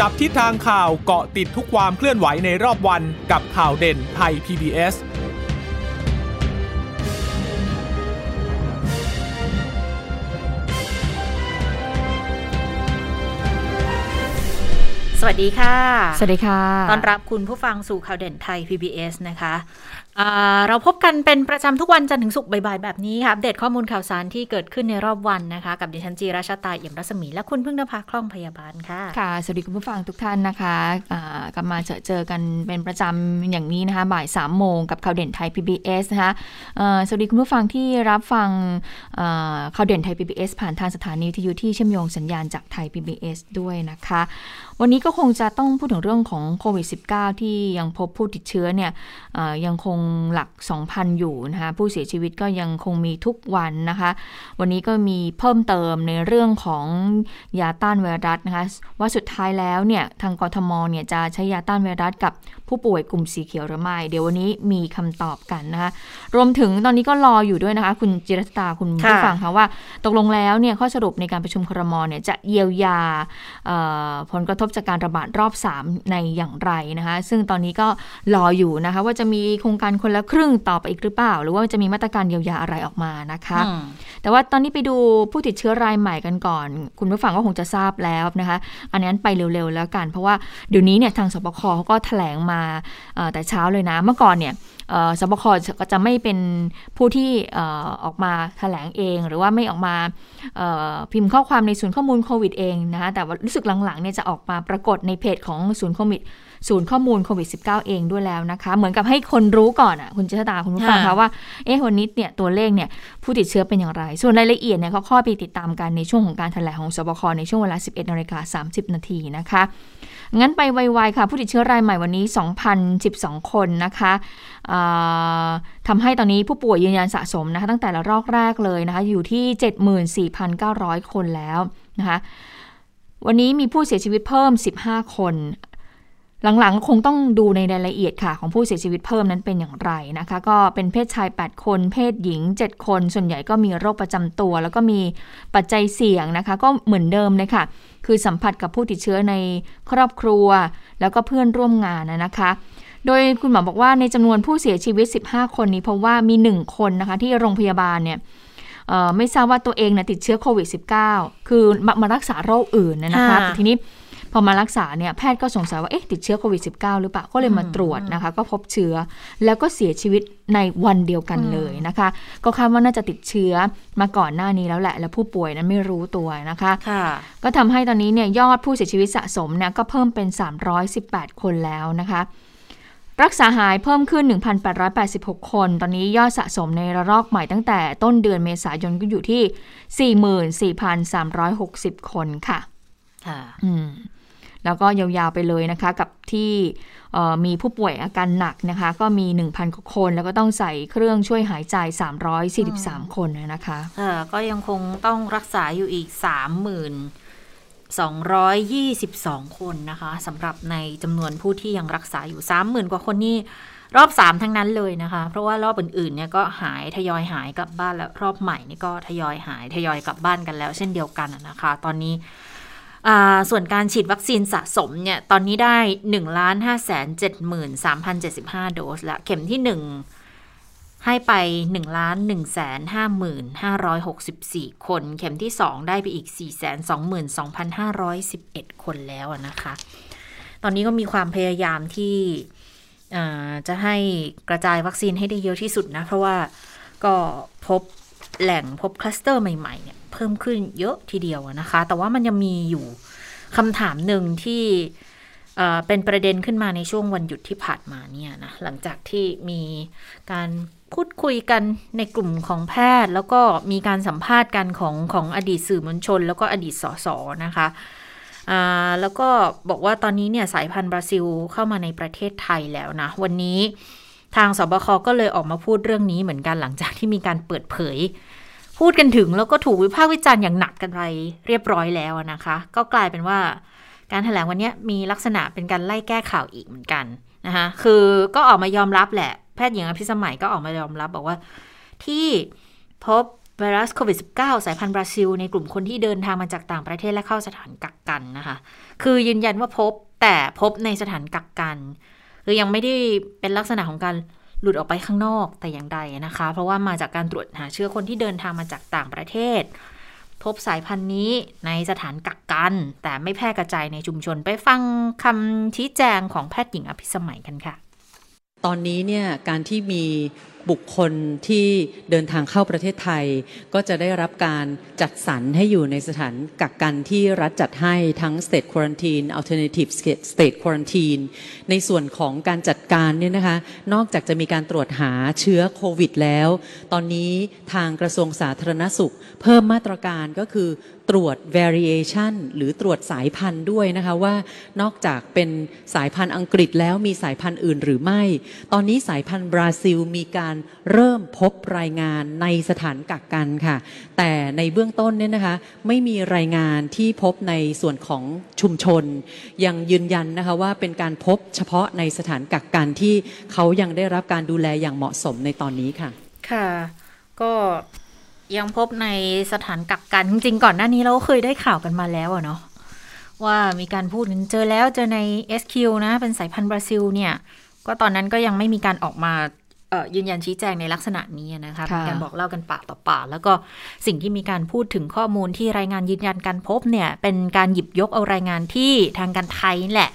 จับทิศทางข่าวเกาะติดทุกความเคลื่อนไหวในรอบวันกับข่าวเด่นไทย PBS สวัสดีค่ะ สวัสดีค่ะต้อนรับคุณผู้ฟังสู่ข่าวเด่นไทย PBS นะคะ เราพบกันเป็นประจำทุกวันจันทร์ถึงศุกร์บ่ายๆ แบบนี้ค่ะ อัปเดตข้อมูลข่าวสารที่เกิดขึ้นในรอบวันนะคะ กับดิฉันจีราชาตาเอี่ยมรัศมี และคุณพึ่งนภาคล่องพยาบาลค่ะ ค่ะ สวัสดีคุณผู้ฟังทุกท่านนะคะกลับมาเจอเจอกันเป็นประจำอย่างนี้นะคะ บ่าย3ามโมงกับข่าวเด่นไทย PBS นะคะสวัสดีคุณผู้ฟังที่รับฟังข่าวเด่นไทย PBS ผ่านทางสถานีวิทยุที่เชื่อมโยงสัญญาณจากไทย PBS ด้วยนะคะ วันนี้ก็คงจะต้องพูดถึงเรื่องของโควิด -19 ที่ยังพบผู้ติดเชื้อเนี่ยยังคงหลัก 2,000 อยู่นะคะผู้เสียชีวิตก็ยังคงมีทุกวันนะคะ วันนี้ก็มีเพิ่มเติมในเรื่องของยาต้านไวรัสนะคะว่าสุดท้ายแล้วเนี่ยทางกทมเนี่ยจะใช้ยาต้านไวรัสกับผู้ป่วยกลุ่มสีเขียวหรือไม่เดี๋ยววันนี้มีคำตอบกันนะคะรวมถึงตอนนี้ก็รออยู่ด้วยนะคะ คุณจิรตาคุณผู้ฟังคะว่าตกลงแล้วเนี่ยข้อสรุปในการประชุมครมเนี่ยจะเยียวยาผลกระทบจากการระบาดรอบ 3 ในอย่างไรนะคะ ซึ่งตอนนี้ก็รออยู่นะคะ ว่าจะมีโครงการคนละครึ่งต่อไปอีกหรือเปล่า หรือว่าจะมีมาตรการเยียวยาอะไรออกมานะคะ แต่ว่าตอนนี้ไปดูผู้ติดเชื้อรายใหม่กันก่อน คุณผู้ฟังก็คงจะทราบแล้วนะคะ อันนี้ไปเร็วๆแล้วกัน เพราะว่าเดี๋ยวนี้เนี่ยทางสบคเขาก็แถลงมาแต่เช้าเลยนะ เมื่อก่อนเนี่ยสบคก็จะไม่เป็นผู้ที่ออกมาแถลงเอง หรือว่าไม่ออกมาพิมพ์ข้อความในศูนย์ข้อมูลโควิดเองนะคะแต่ว่ารู้สึกหลังๆเนี่ยจะออกมาปรากฏในเพจของศูนย์โควิด ศูนย์ข้อมูลโควิด -19 เองด้วยแล้วนะคะ เหมือนกับให้คนรู้ก่อนอะคุณเจษตาคุณผู้ฟังคะว่าเอ๊ะวันนี้เนี่ยตัวเลขเนี่ยผู้ติดเชื้อเป็นอย่างไร ส่วนรายละเอียดเนี่ยเขาข้อไปติดตามกันในช่วงของการแถลงของสบคในช่วงเวลา 11นาฬิกา30 นาทีนะคะงั้นไปไวๆค่ะ ผู้ติดเชื้อรายใหม่วันนี้ 2,012 คนนะคะทำให้ตอนนี้ผู้ป่วยยืนยันสะสมนะคะตั้งแต่ละรอกแรกเลยนะคะ อยู่ที่ 74,900 คนแล้วนะคะ วันนี้มีผู้เสียชีวิตเพิ่ม 15 คน หลังๆ คงต้องดูในรายละเอียดค่ะ ของผู้เสียชีวิตเพิ่มนั้นเป็นอย่างไรนะคะ ก็เป็นเพศชาย 8 คน เพศหญิง 7 คน ส่วนใหญ่ก็มีโรคประจำตัว แล้วก็มีปัจจัยเสี่ยงนะคะ ก็เหมือนเดิมเลยค่ะ คือสัมผัสกับผู้ติดเชื้อในครอบครัว แล้วก็เพื่อนร่วมงานนะคะ โดยคุณหมอบอกว่าในจำนวนผู้เสียชีวิต 15 คนนี้เพราะว่ามี 1 คนนะคะที่โรงพยาบาลเนี่ยไม่ทราบว่าตัวเองนะติดเชื้อโควิด -19 คือมารักษาโรคอื่นนะคะแต่ทีนี้ พอมารักษาเนี่ยแพทย์ก็สงสัยว่าเอ๊ะติดเชื้อโควิด -19 หรือเปล่าก็เลยมาตรวจนะคะ ก็พบเชื้อแล้วก็เสียชีวิตในวันเดียวกันเลยนะคะ ก็คาดว่าน่าจะติดเชื้อมาก่อนหน้านี้แล้วแหละ แล้วผู้ป่วยนั้นไม่รู้ตัวนะคะค่ะก็ทำให้ตอนนี้เนี่ยยอดผู้เสียชีวิตสะสมเนี่ยก็เพิ่มเป็น 318 คนแล้วนะคะรักษาหายเพิ่มขึ้น 1,886 คน ตอนนี้ยอดสะสมในระลอกใหม่ตั้งแต่ต้นเดือนเมษายนก็อยู่ที่ 44,360 คนค่ะ ค่ะ อืม แล้วก็ยาวๆไปเลยนะคะ กับที่มีผู้ป่วยอาการหนักนะคะ ก็มี 1,000กว่าคน แล้วก็ต้องใส่เครื่องช่วยหายใจ 343 คนนะคะก็ยังคงต้องรักษาอยู่อีก30,222 คนนะคะสำหรับในจำนวนผู้ที่ยังรักษาอยู่ 30,000 กว่าคนนี่รอบ 3 ทั้งนั้นเลยนะคะ เพราะว่ารอบอื่นๆเนี่ยก็หายทยอยหายกลับบ้านแล้วรอบใหม่นี่ก็ทยอยหายทยอยกลับบ้านกันแล้ว เช่นเดียวกันนะคะ ตอนนี้ ส่วนการฉีดวัคซีนสะสมเนี่ย ตอนนี้ได้1ล้าน5 7 3 0 7 5โดสแล้วเข็มที่1ให้ไป1ล้าน1 5 5 6 4คน เข็มที่2ได้ไปอีก4 2 2 5 1 1คนแล้วนะคะ ตอนนี้ก็มีความพยายามที่จะให้กระจายวัคซีนให้ได้เยอะที่สุดนะ เพราะว่าก็พบแหล่งพบคลัสเตอร์ใหม่ๆเนี่ย เพิ่มขึ้นเยอะทีเดียวนะคะ แต่ว่ามันยังมีอยู่คำถามหนึ่งที่เป็นประเด็นขึ้นมาในช่วงวันหยุดที่ผ่านมาเนี่ยนะหลังจากที่มีการพูดคุยกันในกลุ่มของแพทย์ แล้วก็มีการสัมภาษณ์กันของของอดีตสื่อมวลชน แล้วก็อดีตสสนะคะแล้วก็บอกว่าตอนนี้เนี่ยสายพันธุ์บราซิลเข้ามาในประเทศไทยแล้วนะ วันนี้ทางสบคก็เลยออกมาพูดเรื่องนี้เหมือนกันหลังจากที่มีการเปิดเผย พูดกันถึงแล้วก็ถูกวิพากษ์วิจารณ์อย่างหนักกันไปเรียบร้อยแล้วนะคะ ก็กลายเป็นว่าการถแถลงวันนี้มีลักษณะเป็นการไล่แก้ข่าวอีกเหมือนกันนะคะคือก็ออกมายอมรับแหละ แพทย์หญิงอภิสมัยก็ออกมายอมรับบอกว่าที่พบไวรัสโควิด -19 สายพันธุ์บราซิล ในกลุ่มคนที่เดินทางมาจากต่างประเทศและเข้าสถานกักกันนะคะ คือยืนยันว่าพบแต่พบในสถานกักกัน คือยังไม่ได้เป็นลักษณะของการ หลุดออกไปข้างนอกแต่อย่างใดนะคะ เพราะว่ามาจากการตรวจหาเชื้อคนที่เดินทางมาจากต่างประเทศ พบสายพันธุ์นี้ในสถานกักกัน แต่ไม่แพร่กระจายในชุมชนไปฟังคำชี้แจงของแพทย์หญิงอภิสมัยกันค่ะ ตอนนี้เนี่ยการที่มี บุคคลที่เดินทางเข้าประเทศไทย ก็จะได้รับการจัดสรรให้อยู่ในสถานกักกันที่รัฐจัดให้ทั้ง state quarantine alternative state quarantine ในส่วนของการจัดการเนี่ยนะคะนอกจากจะมีการตรวจหาเชื้อโควิดแล้ว ตอนนี้ทางกระทรวงสาธารณสุข เพิ่มมาตรการก็คือตรวจ variation หรือตรวจสายพันธุ์ด้วยนะคะว่านอกจากเป็นสายพันธุ์อังกฤษแล้วมีสายพันธุ์อื่นหรือไม่ ตอนนี้สายพันธุ์บราซิลมีการเริ่มพบรายงานในสถานกักกันค่ะ แต่ในเบื้องต้นเนี่ยนะคะไม่มีรายงานที่พบในส่วนของชุมชน ยังยืนยันนะคะว่าเป็นการพบเฉพาะในสถานกักกันที่เขายังได้รับการดูแลอย่างเหมาะสมในตอนนี้ค่ะ ค่ะก็ยังพบในสถานกักกันจริงๆก่อนหน้านี้เราก็เคยได้ข่าวกันมาแล้วอะเนาะว่ามีการพูดเจอแล้วเจอใน SQ นะ เป็นสายพันธุ์บราซิลเนี่ย ก็ตอนนั้นก็ยังไม่มีการออกมา ยืนยันชี้แจงในลักษณะนี้นะคะค่ะมีการบอกเล่ากันปากต่อปากแล้วก็สิ่งที่มีการพูดถึงข้อมูลที่รายงานยืนยันการพบเนี่ย เป็นการหยิบยกเอารายงานที่ทางการไทยนี่แหละ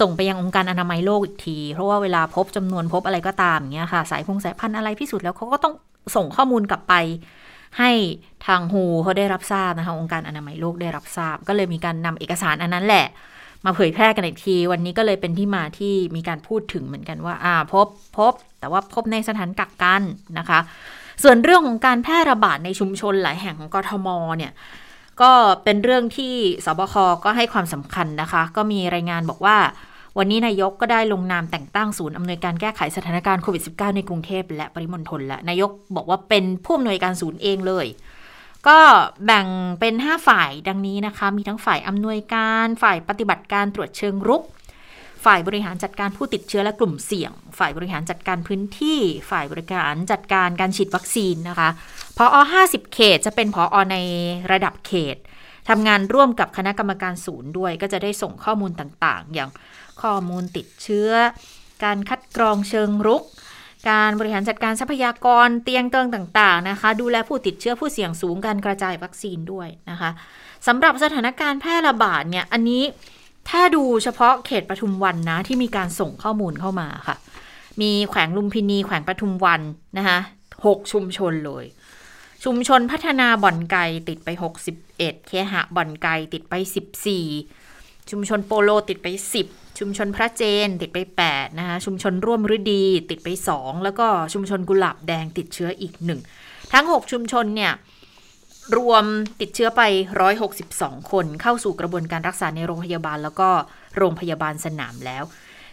ส่งไปยังองค์การอนามัยโลกอีกที เพราะว่าเวลาพบจำนวนพบอะไรก็ตามอย่างเงี้ยค่ะ สายพงสายพันธุ์อะไรพิสูจน์แล้วเขาก็ต้องส่งข้อมูลกลับไป ให้ทางฮูเขาได้รับทราบนะคะองค์การอนามัยโลกได้รับทราบ ก็เลยมีการนำเอกสารอันนั้นแหละ มาเผยแพร่กันอีกที วันนี้ก็เลยเป็นที่มาที่มีการพูดถึงเหมือนกันว่า อ่าพบพบ แต่ว่าพบในสถานกักกันนะคะ ส่วนเรื่องของการแพร่ระบาดในชุมชนหลายแห่งของกทมเนี่ยก็เป็นเรื่องที่สบคก็ให้ความสำคัญนะคะ ก็มีรายงานบอกว่าวันนี้นายกก็ได้ลงนามแต่งตั้งศูนย์อำนวยการแก้ไขสถานการณ์โควิด -19 ในกรุงเทพและปริมณฑลและนายกบอกว่าเป็นผู้อำนวยการศูนย์เองเลย ก็แบ่งเป็น 5 ฝ่ายดังนี้นะคะ มีทั้งฝ่ายอำนวยการ ฝ่ายปฏิบัติการตรวจเชิงรุก ฝ่ายบริหารจัดการผู้ติดเชื้อและกลุ่มเสี่ยง ฝ่ายบริหารจัดการพื้นที่ ฝ่ายบริการจัดการการฉีดวัคซีนนะคะพอ50 เขตจะเป็นพออในระดับเขตทำงานร่วมกับคณะกรรมการศูนย์ด้วย ก็จะได้ส่งข้อมูลต่างๆ อย่างข้อมูลติดเชื้อ การคัดกรองเชิงรุก การบริหารจัดการทรัพยากรเตียงเติงต่าง ๆ นะคะ ดูแลผู้ติดเชื้อผู้เสี่ยงสูงการกระจายวัคซีนด้วยนะคะสำหรับสถานการณ์แพร่ระบาดเนี่ยอันนี้ถ้าดูเฉพาะเขตปทุมวันนะ ที่มีการส่งข้อมูลเข้ามาค่ะ มีแขวงลุมพินีแขวงปทุมวันนะคะหกชุมชนเลย ชุมชนพัฒนาบ่อนไก่ติดไป 61 เคหะบ่อนไก่ติดไป 14 ชุมชนโปโลติดไป 10 ชุมชนพระเจนติดไป 8 นะคะชุมชนร่วมฤดีติดไป 2 แล้วก็ชุมชนกุหลาบแดงติดเชื้ออีก 1 ทั้ง 6 ชุมชนเนี่ยรวมติดเชื้อไป 162 คนเข้าสู่กระบวนการรักษาในโรงพยาบาล แล้วก็โรงพยาบาลสนามแล้ว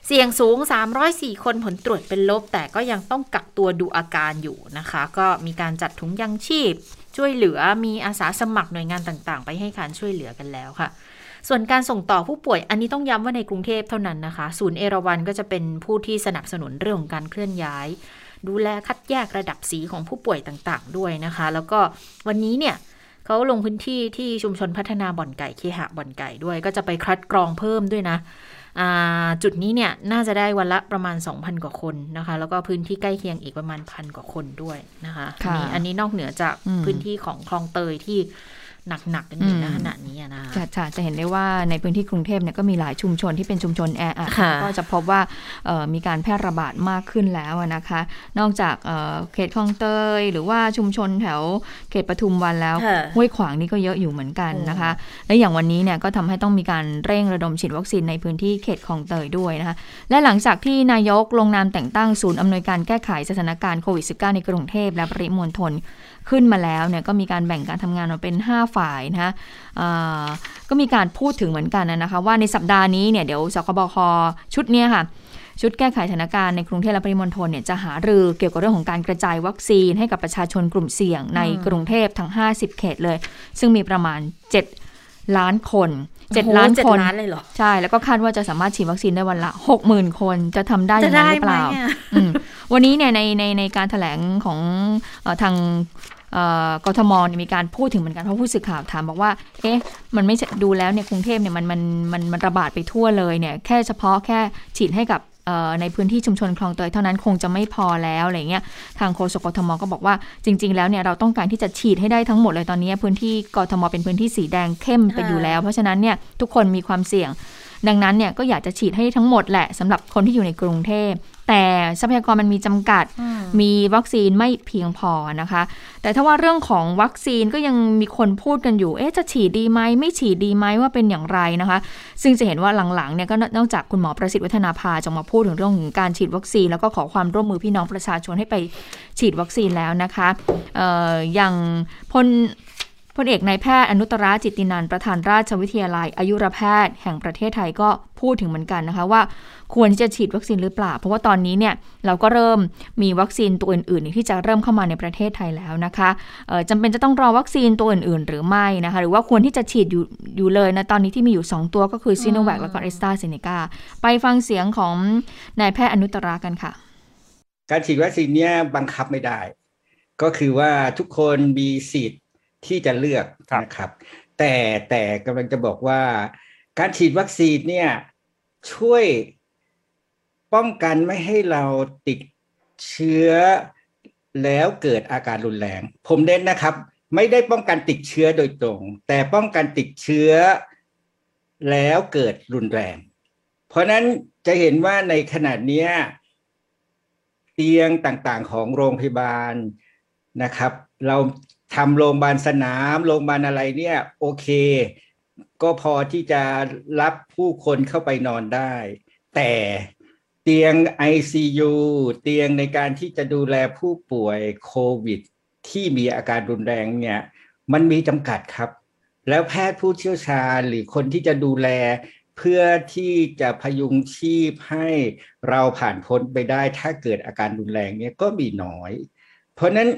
เสี่ยงสูง 304 คนผลตรวจเป็นลบ แต่ก็ยังต้องกักตัวดูอาการอยู่นะคะ ก็มีการจัดถุงยังชีพ ช่วยเหลือมีอาสาสมัครหน่วยงานต่างๆ ไปให้การช่วยเหลือกันแล้วค่ะ ส่วนการส่งต่อผู้ป่วยอันนี้ต้องย้ำว่าในกรุงเทพเท่านั้นนะคะ ศูนย์เอราวันก็จะเป็นผู้ที่สนับสนุนเรื่องของการเคลื่อนย้าย ดูแลคัดแยกระดับสีของผู้ป่วยต่างๆ ด้วยนะคะ แล้วก็วันนี้เนี่ยเขาลงพื้นที่ที่ชุมชนพัฒนาบ่อนไก่เคหะบ่อนไก่ด้วย ก็จะไปคัดกรองเพิ่มด้วยนะอ่าจุดนี้เนี่ยน่าจะได้วันละประมาณ 2,000 กว่าคนนะคะ แล้วก็พื้นที่ใกล้เคียงอีกประมาณพันกว่าคนด้วยนะคะอันค่ะนี้อันนี้นอกเหนือจากอืมพื้นที่ของคลองเตยที่ หนักๆกันอยู่อืมณขณะนี้อะนะคะจะจะจะเห็นได้ว่าในพื้นที่กรุงเทพเนี่ยก็มีหลายชุมชนที่เป็นชุมชนแออัดค่ะก็จะพบว่าเอ่อมีการแพร่ระบาดมากขึ้นแล้วอะนะคะ นอกจากเอ่อเขตคลองเตย หรือว่าชุมชนแถวเขตปทุมวันแล้วค่ะห้วยขวางนี่ก็เยอะอยู่เหมือนกันนะคะ และอย่างวันนี้เนี่ยก็ทำให้ต้องมีการเร่งระดมฉีดวัคซีนในพื้นที่เขตคลองเตยด้วยนะคะ และหลังจากที่นายกลงนามแต่งตั้งศูนย์อำนวยการแก้ไขสถานการณ์โควิด -19 ในกรุงเทพและปริมณฑล ขึ้นมาแล้วเนี่ยก็มีการแบ่งการทำงานออกเป็น 5 ฝ่ายนะคะอ่าก็มีการพูดถึงเหมือนกันนะคะว่าในสัปดาห์นี้เนี่ยเดี๋ยวสคบคชุดเนี้ยค่ะชุดแก้ไขสถานการณ์ในกรุงเทพและปริมณฑลเนี่ยจะหารือเกี่ยวกับเรื่องของการกระจายวัคซีนให้กับประชาชนกลุ่มเสี่ยงในกรุงเทพทั้ง 50 เขตเลย ซึ่งมีประมาณ 7 ล้านคน7โอ้โหล้านเจ็ดคนล้านเลยเหรอใช่ แล้วก็คาดว่าจะสามารถฉีดวัคซีนได้วันละ 60,000 คนจะทำได้อย่างนั้นหรือเปล่าจะได้ไหมอะอืมวันนี้เนี่ยในในในการถแถลงของเออทางเอ กทมมีการพูดถึงเหมือนกันเพราะผู้สื่อข่าวถามบอกว่า เอ๊ะ มันไม่ดูแล้วเนี่ยกรุงเทพเนี่ยมันมันมันมันระบาดไปทั่วเลยเนี่ยแค่เฉพาะแค่ฉีดให้กับในพื้นที่ชุมชนคลองเตยเท่านั้นคงจะไม่พอแล้วอะไรเงี้ยทางโฆษกกทมก็บอกว่าจริง ๆ แล้วเนี่ยเราต้องการที่จะฉีดให้ได้ทั้งหมดเลยตอนนี้พื้นที่กทมเป็นพื้นที่สีแดงเข้มไปอยู่แล้ว เพราะฉะนั้นเนี่ยทุกคนมีความเสี่ยง ดังนั้นเนี่ยก็อยากจะฉีดให้ทั้งหมดแหละสำหรับคนที่อยู่ในกรุงเทพแต่ทรัพยากรมันมีจำกัด มีวัคซีนไม่เพียงพอนะคะ แต่ถ้าว่าเรื่องของวัคซีนก็ยังมีคนพูดกันอยู่ เอ๊ะจะฉีดดีไหมไม่ฉีดดีไหมว่าเป็นอย่างไรนะคะ ซึ่งจะเห็นว่าหลังๆเนี่ยก็นอกจากคุณหมอประสิทธิ์วัฒนาภาจะมาพูดถึงเรื่องของการฉีดวัคซีน แล้วก็ขอความร่วมมือพี่น้องประชาชนให้ไปฉีดวัคซีนแล้วนะคะอออย่างพล พลเอกนายแพทย์อนุตราจิตตินันประธานราชวิทยาลัยอายุรแพทย์แห่งประเทศไทยก็พูดถึงเหมือนกันนะคะว่า ควรที่จะฉีดวัคซีนหรือเปล่า เพราะว่าตอนนี้เนี่ยเราก็เริ่มมีวัคซีนตัวอื่นๆที่จะเริ่มเข้ามาในประเทศไทยแล้วนะคะจำเป็นจะต้องรอวัคซีนตัวอื่นๆ หรือไม่นะคะหรือว่าควรที่จะฉีดอยู่อยู่เลยนะตอนนี้ที่มีอยู่ 2 ตัวก็คือซีโนแวคแล้วก็แอสตราเซเนกาไปฟังเสียงของนายแพทย์อนุตรากันค่ะ การฉีดวัคซีนเนี่ยบังคับไม่ได้ ก็คือว่าทุกคนมีสิทธิ์ ที่จะเลือกนะครับ แต่แต่กำลังจะบอกว่า การฉีดวัคซีนเนี่ยช่วยป้องกันไม่ให้เราติดเชื้อแล้วเกิดอาการรุนแรง ผมเน้นนะครับ ไม่ได้ป้องกันติดเชื้อโดยตรง แต่ป้องกันติดเชื้อแล้วเกิดรุนแรง เพราะนั้นจะเห็นว่าในขณะนี้เตียงต่างๆของโรงพยาบาลนะครับ เรา ทำโรงพยาบาลสนามโรงพยาบาลอะไรเนี่ย โอเค ก็พอที่จะรับผู้คนเข้าไปนอนได้ แต่เตียง ICU เตียงในการที่จะดูแลผู้ป่วยโควิด ที่มีอาการรุนแรงเนี่ยมันมีจำกัดครับ แล้วแพทย์ผู้เชี่ยวชาญหรือคนที่จะดูแลเพื่อที่จะพยุงชีพให้เราผ่านพ้นไปได้ถ้าเกิดอาการรุนแรงเนี่ยก็มีน้อย เพราะนั้น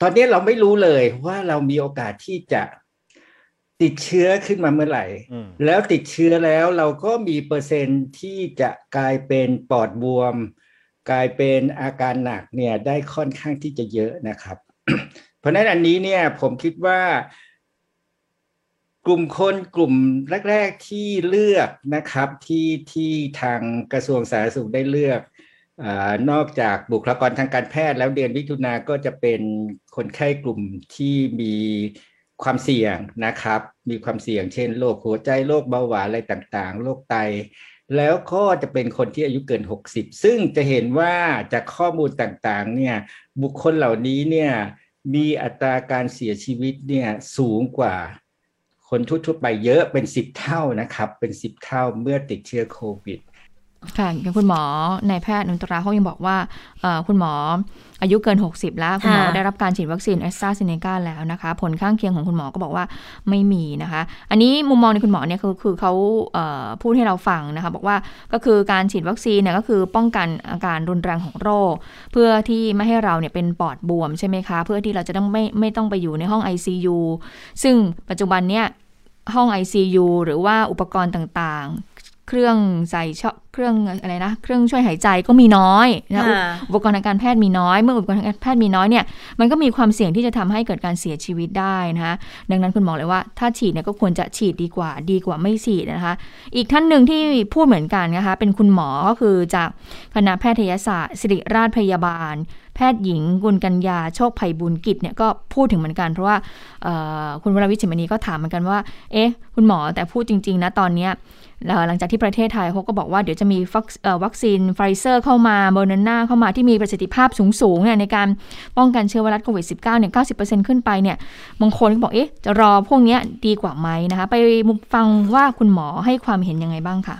ตอนนี้เราไม่รู้เลยว่าเรามีโอกาสที่จะติดเชื้อขึ้นมาเมื่อไหร่ แล้วติดเชื้อแล้วเราก็มีเปอร์เซ็นต์ที่จะกลายเป็นปอดบวม กลายเป็นอาการหนักเนี่ยได้ค่อนข้างที่จะเยอะนะครับ เพราะนั้นอันนี้เนี่ยผมคิดว่า กลุ่มคนกลุ่มแรก ๆที่เลือกนะครับที่ที่ทางกระทรวงสาธารณสุขได้เลือกอ นอกจากบุคลากรทางการแพทย์แล้วเดือนมิถุนาก็จะเป็นคนไข้กลุ่มที่มีความเสี่ยงนะครับ มีความเสี่ยงเช่นโรคหัวใจโรคเบาหวานอะไรต่างๆโรคไต แล้วก็จะเป็นคนที่อายุเกิน 60 ซึ่งจะเห็นว่าจากข้อมูลต่างๆเนี่ยบุคคลเหล่านี้เนี่ยมีอัตราการเสียชีวิตเนี่ยสูงกว่าคนทั่วๆไปเยอะเป็น 10 เท่านะครับ เป็น 10 เท่าเมื่อติดเชื้อโควิด ค่ะอย่างคุณหมอนายแพทย์นุตราเขายังบอกว่าคุณหมออายุเกิน 60 แล้ว คุณหมอได้รับการฉีดวัคซีนแอสตราเซเนกาแล้วนะคะ ผลข้างเคียงของคุณหมอก็บอกว่าไม่มีนะคะ อันนี้มุมมองในคุณหมอเนี่ยคือคือเขาพูดให้เราฟังนะคะ บอกว่าก็คือการฉีดวัคซีนเนี่ยก็คือป้องกันอาการรุนแรงของโรค เพื่อที่ไม่ให้เราเนี่ยเป็นปอดบวมใช่ไหมคะ เพื่อที่เราจะต้องไม่ไม่ต้องไปอยู่ในห้อง ICU ซึ่งปัจจุบันเนี่ยห้อง ICU หรือว่าอุปกรณ์ต่าง เครื่องใส่ชเครื่องอะไรนะ เครื่องช่วยหายใจก็มีน้อยนะอุปกรณ์ทางการแพทย์มีน้อย เมื่ออุปกรณ์ทางการแพทย์มีน้อยเนี่ย มันก็มีความเสี่ยงที่จะทำให้เกิดการเสียชีวิตได้นะคะ ดังนั้นคุณหมอเลยว่าถ้าฉีดเนี่ยก็ควรจะฉีดดีกว่า ดีกว่าไม่ฉีดนะคะ อีกท่านหนึ่งที่พูดเหมือนกันนะคะ เป็นคุณหมอก็คือจากคณะแพทยศาสตร์ ศิริราชพยาบาล แพทย์หญิงกุลกัญญาโชคภัยบุญกิจเนี่ยก็พูดถึงเหมือนกันเพราะว่าคุณวรวิชิมณีก็ถามเหมือนกันว่า เอ๊ะ คุณหมอแต่พูดจริง ๆ นะตอนนี้หลังจากที่ประเทศไทยเขาก็บอกว่าเดี๋ยวจะมีวัคซีนไฟเซอร์เข้ามาโมเดอร์นาเข้ามาที่มีประสิทธิภาพสูงๆเนี่ยในการป้องกันเชื้อไวรัสโควิด -19 เนี่ย 90%ขึ้นไปเนี่ยบางคนก็บอก เอ๊ะ จะรอพวกนี้ดีกว่าไหมนะคะ ไปฟังว่าคุณหมอให้ความเห็นยังไงบ้างค่ะ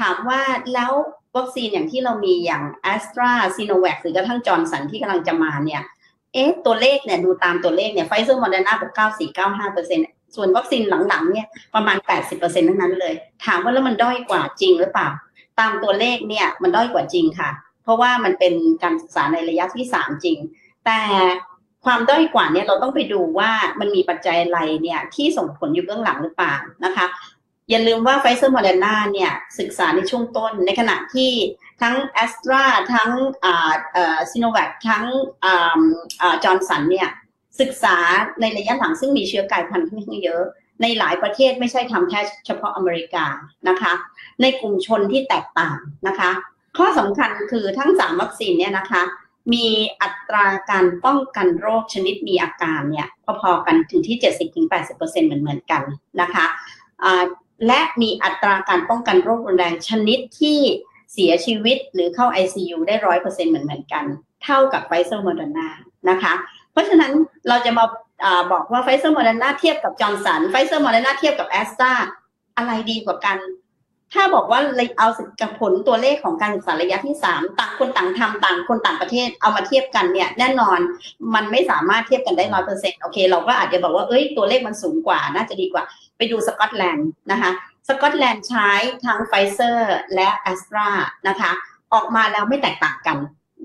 ถามว่าแล้ว วัคซีนอย่างที่เรามีอย่างแอสตราซีโนแวคหรือกระทั่งจอห์นสันที่กำลังจะมาเนี่ยเอ๊ะตัวเลขเนี่ยดูตามตัวเลขเนี่ยไฟเซอร์โมเดอร์นาบอก94-95%เปอร์เซ็นต์ส่วนวัคซีนหลังๆเนี่ยประมาณ80%ทั้งนั้นเลย ถามว่าแล้วมันด้อยกว่าจริงหรือเปล่า ตามตัวเลขเนี่ยมันด้อยกว่าจริงค่ะ เพราะว่ามันเป็นการศึกษาในระยะที่3จริง แต่ความด้อยกว่าเนี่ยเราต้องไปดูว่ามันมีปัจจัยอะไรเนี่ยที่ส่งผลอยู่เบื้องหลังหรือเปล่านะคะ อย่าลืมว่าไฟเซอร์โมเดอร์นาเนี่ยศึกษาในช่วงต้น ในขณะที่ทั้งแอสตราทั้งซีโนแวคทั้งจอห์นสันเนี่ยศึกษาในระยะหลังซึ่งมีเชื้อกลายพันธุ์ค่อนข้างเยอะ ในหลายประเทศไม่ใช่ทำแค่เฉพาะอเมริกานะคะ ในกลุ่มชนที่แตกต่างนะคะ ข้อสำคัญคือทั้งสามวัคซีนเนี่ยนะคะ มีอัตราการป้องกันโรคชนิดมีอาการเนี่ยพอๆกันถึงที่ 70-80%เหมือนเหมือนกันนะคะ และมีอัตราการป้องกันโรครุนแรงชนิดที่เสียชีวิตหรือเข้า ICU ได้ร้อยเปอร์เซ็นต์เหมือนเหมือนกัน เท่ากับไฟเซอร์โมเดอร์นานะคะ เพราะฉะนั้นเราจะมาบอกว่าไฟเซอร์โมเดอร์นาเทียบกับจอห์นสันไฟเซอร์โมเดอร์นาเทียบกับแอสตราอะไรดีกว่ากัน ถ้าบอกว่าเอากับผลตัวเลขของการศึกษาระยะที่สามต่างคนต่างทำต่างคนต่างประเทศเอามาเทียบกันเนี่ย แน่นอนมันไม่สามารถเทียบกันได้ร้อยเปอร์เซ็นต์โอเค เราก็อาจจะบอกว่าเอ้ยตัวเลขมันสูงกว่าน่าจะดีกว่า ไปดูสกอตแลนด์นะคะสกอตแลนด์ใช้ทั้งไฟเซอร์และแอสตรานะคะออกมาแล้วไม่แตกต่างกัน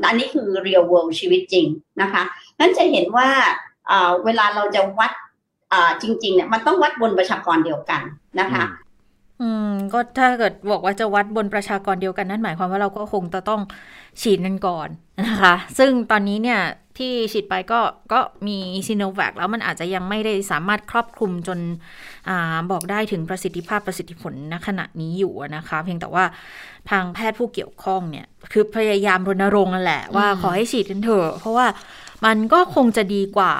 อันนี้คือ real world ชีวิตจริงนะคะนั้นจะเห็นว่าเวลาเราจะวัดจริงๆเนี่ยมันต้องวัดบนประชากรเดียวกันนะคะอืมก็ถ้าเกิดบอกว่าจะวัดบนประชากรเดียวกันนั่นหมายความว่าเราก็คงจะต้องฉีดกันก่อนนะคะ ซึ่งตอนนี้เนี่ยที่ฉีดไปก็ก็มีซีโนแวคแล้วมันอาจจะยังไม่ได้สามารถครอบคลุมจน บอกได้ถึงประสิทธิภาพประสิทธิผลณขณะนี้อยู่นะคะ เพียงแต่ว่าทางแพทย์ผู้เกี่ยวข้องเนี่ย คือพยายามรณรงค์นั่นแหละว่าขอให้ฉีดกันเถอะเพราะว่ามันก็คงจะดีกว่า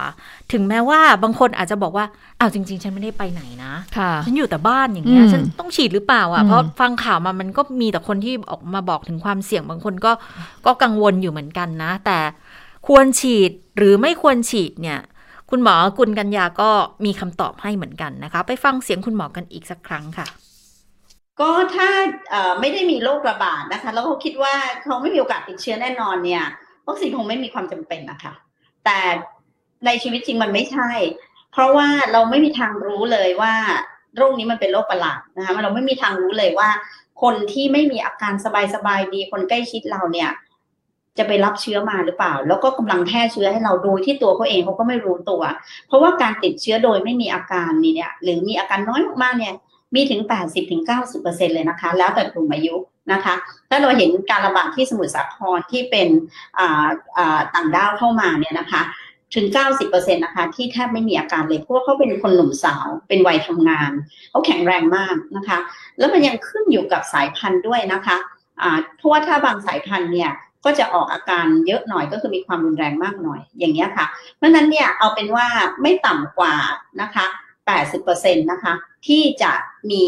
ถึงแม้ว่าบางคนอาจจะบอกว่าอ้าวจริง ๆ ฉันไม่ได้ไปไหนนะฉันอยู่แต่บ้านอย่างเงี้ยฉันต้องฉีดหรือเปล่าอะเพราะฟังข่าวมามันก็มีแต่คนที่ออกมาบอกถึงความเสี่ยงบางคนก็ก็กังวลอยู่เหมือนกันนะ แต่ควรฉีดหรือไม่ควรฉีดเนี่ย คุณหมอกุลกัญญาก็มีคำตอบให้เหมือนกันนะคะ ไปฟังเสียงคุณหมอกันอีกสักครั้งค่ะ ก็ถ้าไม่ได้มีโรคระบาดนะคะ แล้วเขาคิดว่าเขาไม่มีโอกาสติดเชื้อแน่นอนเนี่ยวัคซีนคงไม่มีความจำเป็นนะคะ แต่ในชีวิตจริงมันไม่ใช่ เพราะว่าเราไม่มีทางรู้เลยว่าโรคนี้มันเป็นโรคประหลาดนะคะเราไม่มีทางรู้เลยว่า คนที่ไม่มีอาการสบายๆดี คนใกล้ชิดเราเนี่ย จะไปรับเชื้อมาหรือเปล่า แล้วก็กำลังแพร่เชื้อให้เราโดยที่ตัวเขาเองเขาก็ไม่รู้ตัว เพราะว่าการติดเชื้อโดยไม่มีอาการนี่เนี่ยหรือมีอาการน้อยมากเนี่ยมีถึง 80-90%เลยนะคะ แล้วแต่กลุ่มอายุนะคะ ถ้าเราเห็นการระบาดที่สมุทรสาครที่เป็นต่างด้าวเข้ามาเนี่ยนะคะ ถึง 90%นะคะ ที่แทบไม่มีอาการเลยเพราะเขาเป็นคนหนุ่มสาว เป็นวัยทำงาน เขาแข็งแรงมากนะคะ แล้วมันยังขึ้นอยู่กับสายพันธุ์ด้วยนะคะเพราะว่าถ้าบางสายพันธุ์เนี่ย ก็จะออกอาการเยอะหน่อยก็คือมีความรุนแรงมากหน่อยอย่างเงี้ยค่ะ เพราะนั้นเนี่ยเอาเป็นว่าไม่ต่ำกว่านะคะ80%นะคะที่จะมี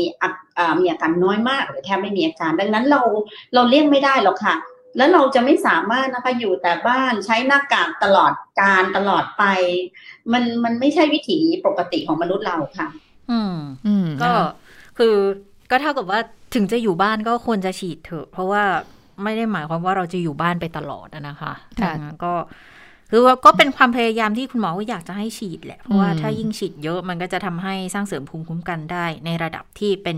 มีอาการน้อยมากหรือแทบไม่มีอาการ ดังนั้นเราเราเลี่ยงไม่ได้หรอกค่ะ แล้วเราจะไม่สามารถนะคะอยู่แต่บ้านใช้หน้ากากตลอดการตลอดไป มันมันไม่ใช่วิถีปกติของมนุษย์เราค่ะ อืมอืมก็คือก็เท่ากับว่าถึงจะอยู่บ้านก็ควรจะฉีดเถอะ เพราะว่า ไม่ได้หมายความว่าเราจะอยู่บ้านไปตลอดนะคะดังนั้นก็คือว่าก็เป็นความพยายามที่คุณหมอก็อยากจะให้ฉีดแหละ เพราะว่าถ้ายิ่งฉีดเยอะมันก็จะทำให้สร้างเสริมภูมิคุ้มกันได้ ในระดับที่เป็น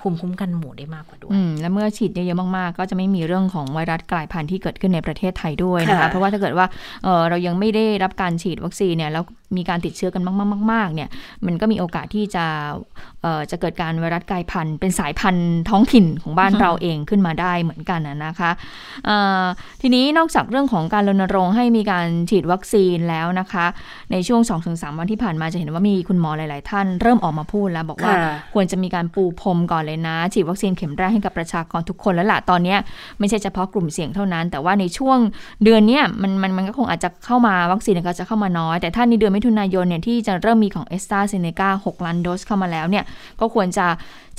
ภูมิคุ้มกันหมู่ได้มากกว่าด้วยและเมื่อฉีดเยอะๆมากๆ ก็จะไม่มีเรื่องของไวรัสกลายพันธุ์ที่เกิดขึ้นในประเทศไทยด้วยนะคะ เพราะว่าถ้าเกิดว่าเเรายังไม่ได้รับการฉีดวัคซีนเนี่ยแล้ว มีการติดเชื้อกันมากๆๆเนี่ยมันก็มีโอกาสที่จะจะเกิดการไวรัสกลายพันธุ์ เป็นสายพันธุ์ท้องถิ่นของบ้านเราเองขึ้นมาได้เหมือนกันนะคะทีนี้นอกจากเรื่องของการรณรงค์ให้มีการฉีดวัคซีนแล้วนะคะ ในช่วง 2-3 วันที่ผ่านมาจะเห็นว่ามีคุณหมอหลาย ๆ ท่านเริ่มออกมาพูดแล้วบอกว่าควรจะมีการปูพรมก่อนเลยนะ ฉีดวัคซีนเข็มแรกให้กับประชากรทุกคนแล้วล่ะตอนนี้ไม่ใช่เฉพาะกลุ่มเสี่ยงเท่านั้น แต่ว่าในช่วงเดือนนี้มันมันมันก็คงอาจจะเข้ามาวัคซีนก็จะเข้ามาน้อย แต่ถ้าในเดือนมิถุนายนเนี่ยที่จะเริ่มมีของเอสตราเซเนกา6ล้านโดสเข้ามาแล้วเนี่ยก็ควรจะ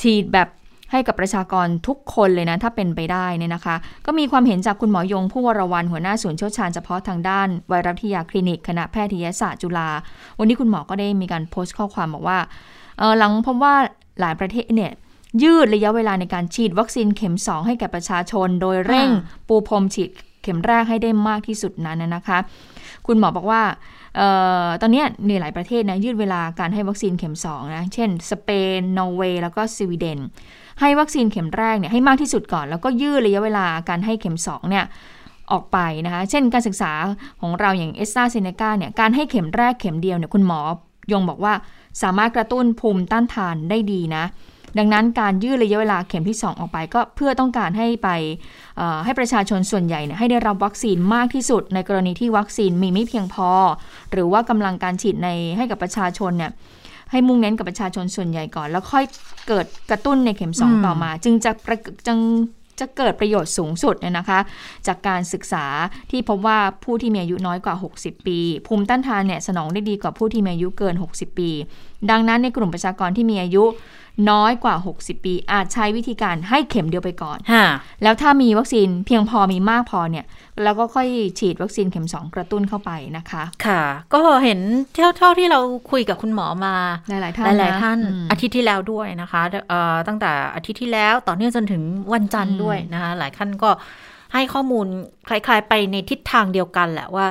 ฉีดแบบให้กับประชากรทุกคนเลยนะ ถ้าเป็นไปได้เนี่ยนะคะ ก็มีความเห็นจากคุณหมอยงผู้วรวันหัวหน้าศูนย์เชี่ยวชาญเฉพาะทางด้านไวรัสวิทยาคลินิกคณะแพทยศาสตร์จุฬาวันนี้คุณหมอก็ได้มีการโพสต์ข้อความบอกว่าหลังพบว่าหลายประเทศเนี่ยยืดระยะเวลาในการฉีดวัคซีนเข็ม 2 ให้แก่ประชาชน โดยเร่งปูพรมฉีดเข็มแรกให้ได้มากที่สุดนั้นนะคะ คุณหมอบอกว่า ตอนนี้ในหลายประเทศนะยืดเวลาการให้วัคซีนเข็ม2นะเช่น สเปน นอร์เวย์แล้วก็สวีเดน ให้วัคซีนเข็มแรกเนี่ยให้มากที่สุดก่อน แล้วก็ยืดระยะเวลาการให้เข็ม2เนี่ยออกไปนะคะ เช่นการศึกษาของเราอย่างเอสตราเซเนกาเนี่ยการให้เข็มแรกเข็มเดียวเนี่ยคุณหมอยงบอกว่าสามารถกระตุ้นภูมิต้านทานได้ดีนะ ดังนั้นการยืดระยะเวลาเข็มที่ 2 ออกไป ก็เพื่อต้องการให้ไปให้ประชาชนส่วนใหญ่เนี่ยให้ได้รับวัคซีนมากที่สุด ในกรณีที่วัคซีนมีไม่เพียงพอ หรือว่ากำลังการฉีดในให้กับประชาชนเนี่ยให้มุ่งเน้นกับประชาชนส่วนใหญ่ก่อน แล้วค่อยเกิดกระตุ้นในเข็มสองต่อมา จึงจะจึงจะเกิดประโยชน์สูงสุดเนี่ยนะคะ จากการศึกษาที่พบว่าผู้ที่มีอายุน้อยกว่า 60 ปี ภูมิต้านทานเนี่ยสนองได้ดีกว่าผู้ที่มีอายุเกิน 60 ปี ดังนั้นในกลุ่มประชากรที่มีอายุ น้อยกว่า 60 ปี อาจใช้วิธีการให้เข็มเดียวไปก่อน แล้วถ้ามีวัคซีนเพียงพอมีมากพอเนี่ยแล้วก็ค่อยฉีดวัคซีนเข็ม 2 กระตุ้นเข้าไปนะคะ ค่ะ ก็เห็นเท่าเท่าที่เราคุยกับคุณหมอมาหลายๆท่านหลายๆท่านอาทิตย์ที่แล้วด้วยนะคะตั้งแต่อาทิตย์ที่แล้วต่อเนื่องจนถึงวันจันทร์ด้วยนะคะหลายท่านก็ให้ข้อมูลคล้าย ๆ ไปในทิศทางเดียวกันแหละว่า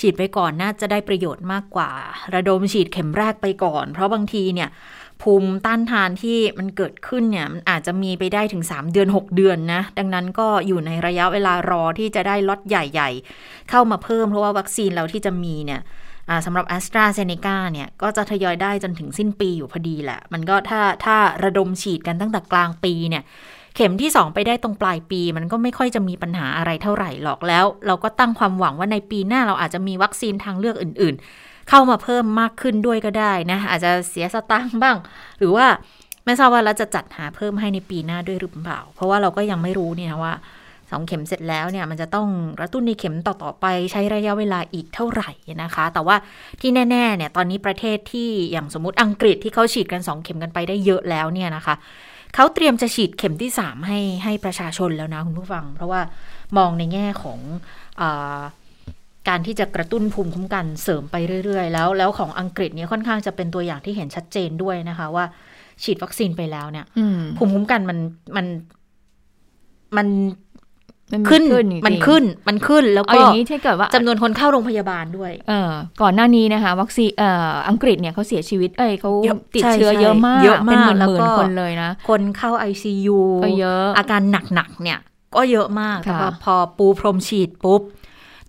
ฉีดไปก่อนน่าจะได้ประโยชน์มากกว่า ระดมฉีดเข็มแรกไปก่อน เพราะบางทีเนี่ย ภูมิต้านทานที่มันเกิดขึ้นเนี่ยมันอาจจะมีไปได้ถึง 3 เดือน 6 เดือนนะ ดังนั้นก็อยู่ในระยะเวลารอที่จะได้ล็อตใหญ่ ๆ เข้ามาเพิ่มเพราะว่าวัคซีนเราที่จะมีเนี่ยสำหรับ a s t r a z เซ e c a เนี่ย ก็จะทยอยได้จนถึงสิ้นปีอยู่พอดีแหละ มันก็ถ้าถ้าระดมฉีดกันตั้งแต่กลางปีเนี่ยเข็มที่ 2 ไปได้ตรงปลายปี มันก็ไม่ค่อยจะมีปัญหาอะไรเท่าไหร่หรอกแล้ว เราก็ตั้งความหวังว่าในปีหน้าเราอาจจะมีวัคซีนทางเลือกอื่น เข้ามาเพิ่มมากขึ้นด้วยก็ได้นะ อาจจะเสียสตางค์บ้าง หรือว่าไม่ทราบว่าเราจะจัดหาเพิ่มให้ในปีหน้าด้วยหรือเปล่า เพราะว่าเราก็ยังไม่รู้เนี่ยว่าสองเข็มเสร็จแล้วเนี่ยมันจะต้องกระตุ้นในเข็มต่อ ๆ ไปใช้ระยะเวลาอีกเท่าไหร่นะคะ แต่ว่าที่แน่ๆเนี่ยตอนนี้ประเทศที่อย่างสมมติอังกฤษที่เขาฉีดกัน 2 เข็มกันไปได้เยอะแล้วเนี่ยนะคะเขาเตรียมจะฉีดเข็มที่ 3 ให้ให้ประชาชนแล้วนะคุณผู้ฟัง เพราะว่ามองในแง่ของอ การที่จะกระตุ้นภูมิคุ้มกันเสริมไปเรื่อยๆ แล้ว แล้วของอังกฤษเนี่ยค่อนข้างจะเป็นตัวอย่างที่เห็นชัดเจนด้วยนะคะว่า ฉีดวัคซีนไปแล้วเนี่ยภูมิคุ้มกันมันมันมันขึ้นมันขึ้นมันขึ้นแล้วก็อย่างนี้ถ้าเกิดว่าจำนวนคนเข้าโรงพยาบาลด้วย เออก่อนหน้านี้นะคะ วัคซีนเอ่ออังกฤษเนี่ยเขาเสียชีวิต เอ้ยเขาติดเชื้อเยอะมากเยอะมากแล้วก็คนเลยนะ คนเข้าไอซียูก็เยอะอาการหนักๆเนี่ย ก็เยอะมากแต่พอปูพรมฉีดปุ๊บ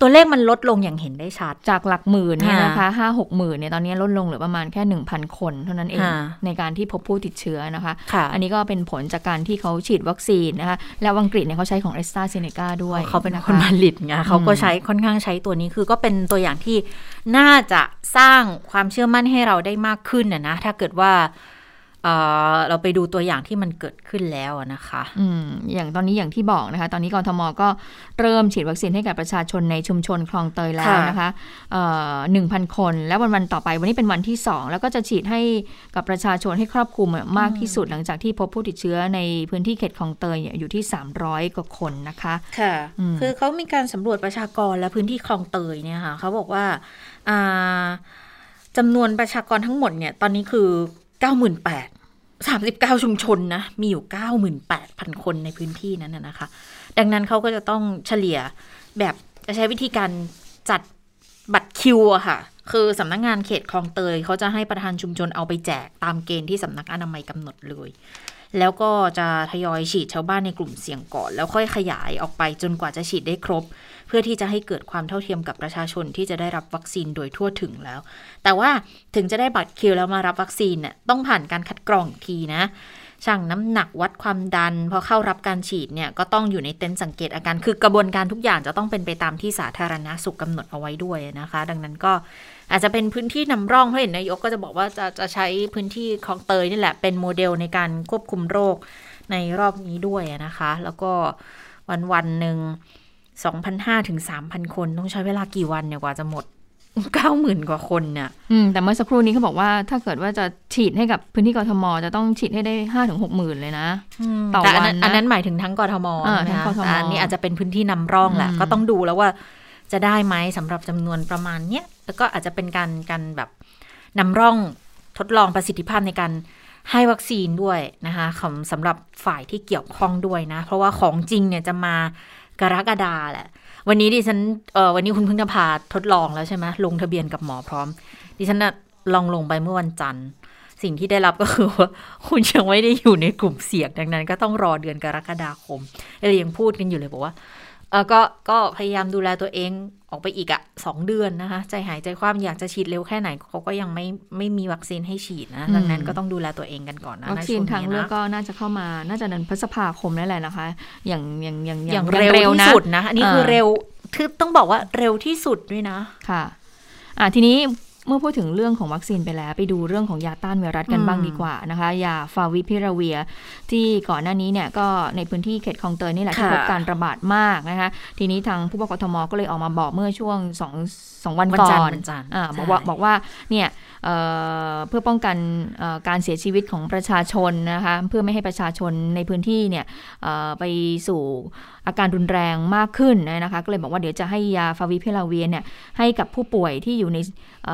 ตัวเลขมันลดลงอย่างเห็นได้ชัด จากหลักหมื่นเนี่ยนะคะห้าหกหมื่นเนี่ยตอนนี้ลดลงเหลือประมาณแค่หนึ่งพันคนเท่านั้นเองในการที่พบผู้ติดเชื้อนะคะอันนี้ก็เป็นผลจากการที่เขาฉีดวัคซีนนะคะแล้วอังกฤษเนี่ยเขาใช้ของเอสตราเซเนกาด้วยเขาเป็นคนผลิตไงเขาก็ใช้ค่อนข้างใช้ตัวนี้คือก็เป็นตัวอย่างที่น่าจะสร้างความเชื่อมั่นให้เราได้มากขึ้นนะนะถ้าเกิดว่า เราไปดูตัวอย่างที่มันเกิดขึ้นแล้วนะคะอืมอย่างตอนนี้อย่างที่บอกนะคะ ตอนนี้กรทมก็เริ่มฉีดวัคซีนให้กับประชาชนในชุมชนคลองเตยแล้วนะคะหนึ่งพันคน แล้ววันวันต่อไปวันนี้เป็นวันที่สองแล้วก็จะฉีดให้กับประชาชนให้ครอบคลุมมากที่สุดหลังจากที่พบผู้ติดเชื้อในพื้นที่เขตคลองเตยอยู่ที่ 300 กว่าคนนะคะ ค่ะ คือเขามีการสำรวจประชากรและพื้นที่คลองเตยเนี่ยค่ะเขาบอกว่าจำนวนประชากรทั้งหมดเนี่ยตอนนี้คือเสามสิบเก้าชุมชนนะ มีอยู่เก้าหมื่นแปดพันคนในพื้นที่นั้นนะคะ ดังนั้นเขาก็จะต้องเฉลี่ยแบบจะใช้วิธีการจัดบัตรคิวอะค่ะ คือสำนักงงานเขตคลองเตย เขาจะให้ประธานชุมชนเอาไปแจกตามเกณฑ์ที่สำนักอนามัยกำหนดเลย แล้วก็จะทยอยฉีดชาวบ้านในกลุ่มเสี่ยงก่อน แล้วค่อยขยายออกไปจนกว่าจะฉีดได้ครบ พื่อที่จะให้เกิดความเท่าเทียมกับประชาชนที่จะได้รับวัคซีนโดยทั่วถึงแล้ว แต่ว่าถึงจะได้บัตรคิวแล้วมารับวัคซีนน่ยต้องผ่านการคัดกรองทีนะชั่งน้ำหนักวัดความดัน พอเข้ารับการฉีดเนี่ยก็ต้องอยู่ในเต็นท์สังเกตอาการคือกระบวนการทุกอย่างจะต้องเป็นไปตามที่สาธารณาสุขกำหนดเอาไว้ด้วยนะคะ ดังนั้นก็อาจจะเป็นพื้นที่นำร่องเพราะเห็นนายกก็จะบอกว่าจะจะใช้พื้นที่คลองเตยนี่แหละเป็นโมเดลในการควบคุมโรคในรอบนี้ด้วยนะคะ แล้วก็วันวันหนึ่ง 2,500ถึง3,000 คนต้องใช้เวลากี่วันเนี่ยกว่าจะหมดเก้าหมื่นกว่าคนเนี่ยอืมแต่เมื่อสักครู่นี้เขาบอกว่าถ้าเกิดว่าจะฉีดให้กับพื้นที่กรทม จะต้องฉีดให้ได้ห้าถึงหกหมื่นเลยนะ ต่อวันนะอันนั้นหมายถึงทั้งกรทมนะคะอันนี้อาจจะเป็นพื้นที่นำร่องแหละ ก็ต้องดูแล้วว่าจะได้ไหมสำหรับจำนวนประมาณเนี้ยแล้วก็อาจจะเป็นการการแบบนำร่องทดลองประสิทธิภาพในการให้วัคซีนด้วยนะคะของสำหรับฝ่ายที่เกี่ยวข้องด้วยนะ เพราะว่าของจริงเนี่ยจะมา กรกฎาแหละ วันนี้ดิฉันเออวันนี้คุณเพิ่งจะพาทดลองแล้วใช่ไหมลงทะเบียนกับหมอพร้อม ดิฉันนะลองลงไปเมื่อวันจันทร์สิ่งที่ได้รับก็คือว่าคุณยังไม่ได้อยู่ในกลุ่มเสี่ยงดังนั้น ก็ต้องรอเดือนกรกฎาคมเรายังพูดกันอยู่เลยบอกว่าเออก็ก็พยายามดูแลตัวเอง ออกไปอีกอะสองเดือนนะคะ ใจหายใจความอยากจะฉีดเร็วแค่ไหนเขาก็ยังไม่ไม่มีวัคซีนให้ฉีดนะดังนั้นก็ต้องดูแลตัวเองกันก่อนนะวัคซีนใช่วทางเลือกะก็น่าจะเข้ามาน่าจะเดือนพฤษภาคมนั่นแหละนะคะ อย่างอย่างอย่างอย่างเร็วที่นะสุดนะอันนี้คือเออเร็วคือต้องบอกว่าเร็วที่สุดด้วยนะค่ะ อะทีนี้ เมื่อพูดถึงเรื่องของวัคซีนไปแล้ว ไปดูเรื่องของยาต้านไวรัสกันอืมบ้างดีกว่านะคะ ยาฟาวิพิราเวีย ที่ก่อนหน้านี้เนี่ยก็ในพื้นที่เขตคลองเตยนี่แหละที่พบการระบาดมากนะคะทีนี้ทางผู้ว่ากทมก็เลยออกมาบอกเมื่อช่วงสองสองวันวันก่จันทอร์นวันจันทร์อ่าบอกใช่ว่าบอกว่าเนี่ยเอ่อเพื่อป้องกันเอ่อการเสียชีวิตของประชาชนนะคะเพื่อไม่ให้ประชาชนในพื้นที่เนี่ยเอ่อไปสู่ อาการรุนแรงมากขึ้นนะคะ ก็เลยบอกว่าเดี๋ยวจะให้ยาฟาวิพิลาเวียเนี่ยให้กับผู้ป่วยที่อยู่ในอ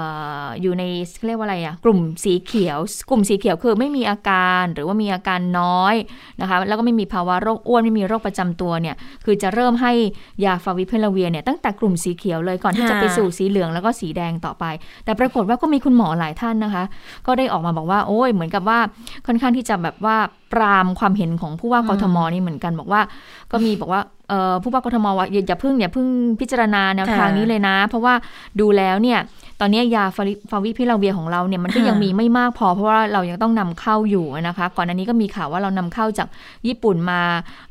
อยู่ในเรียกว่าอะไรอะกลุ่มสีเขียว กลุ่มสีเขียวคือไม่มีอาการหรือว่ามีอาการน้อยนะคะ แล้วก็ไม่มีภาวะโรคอ้วนไม่มีโรคประจำตัวเนี่ยคือจะเริ่มให้ยาฟาวิพิลาเวียเนี่ยตั้งแต่กลุ่มสีเขียวเลยก่อนที่จะไปสู่สีเหลืองแล้วก็สีแดงต่อไป แต่ปรากฏว่าก็มีคุณหมอหลายท่านนะคะ ก็ได้ออกมาบอกว่าโอ้ยเหมือนกับว่าค่อนข้างที่จะแบบว่า ปรามความเห็นของผู้ว่ากทมนี่เหมือนกันบอกว่า ก็มีบอกว่าเอ่อผู้ว่ากทมว่าอย่าอย่าเพิ่งอย่าเพิ่งพิจารณาแนวทางค่ะนี้เลยนะ เพราะว่าดูแล้วเนี่ยตอนนี้ยาฟาริฟาวิพิลาเวียของเราเนี่ยมันก็ค่ะยังมีไม่มากพอเพราะว่าเรายังต้องนำเข้าอยู่นะคะ ก่อนอันนี้ก็มีข่าวว่าเรานำเข้าจากญี่ปุ่นมา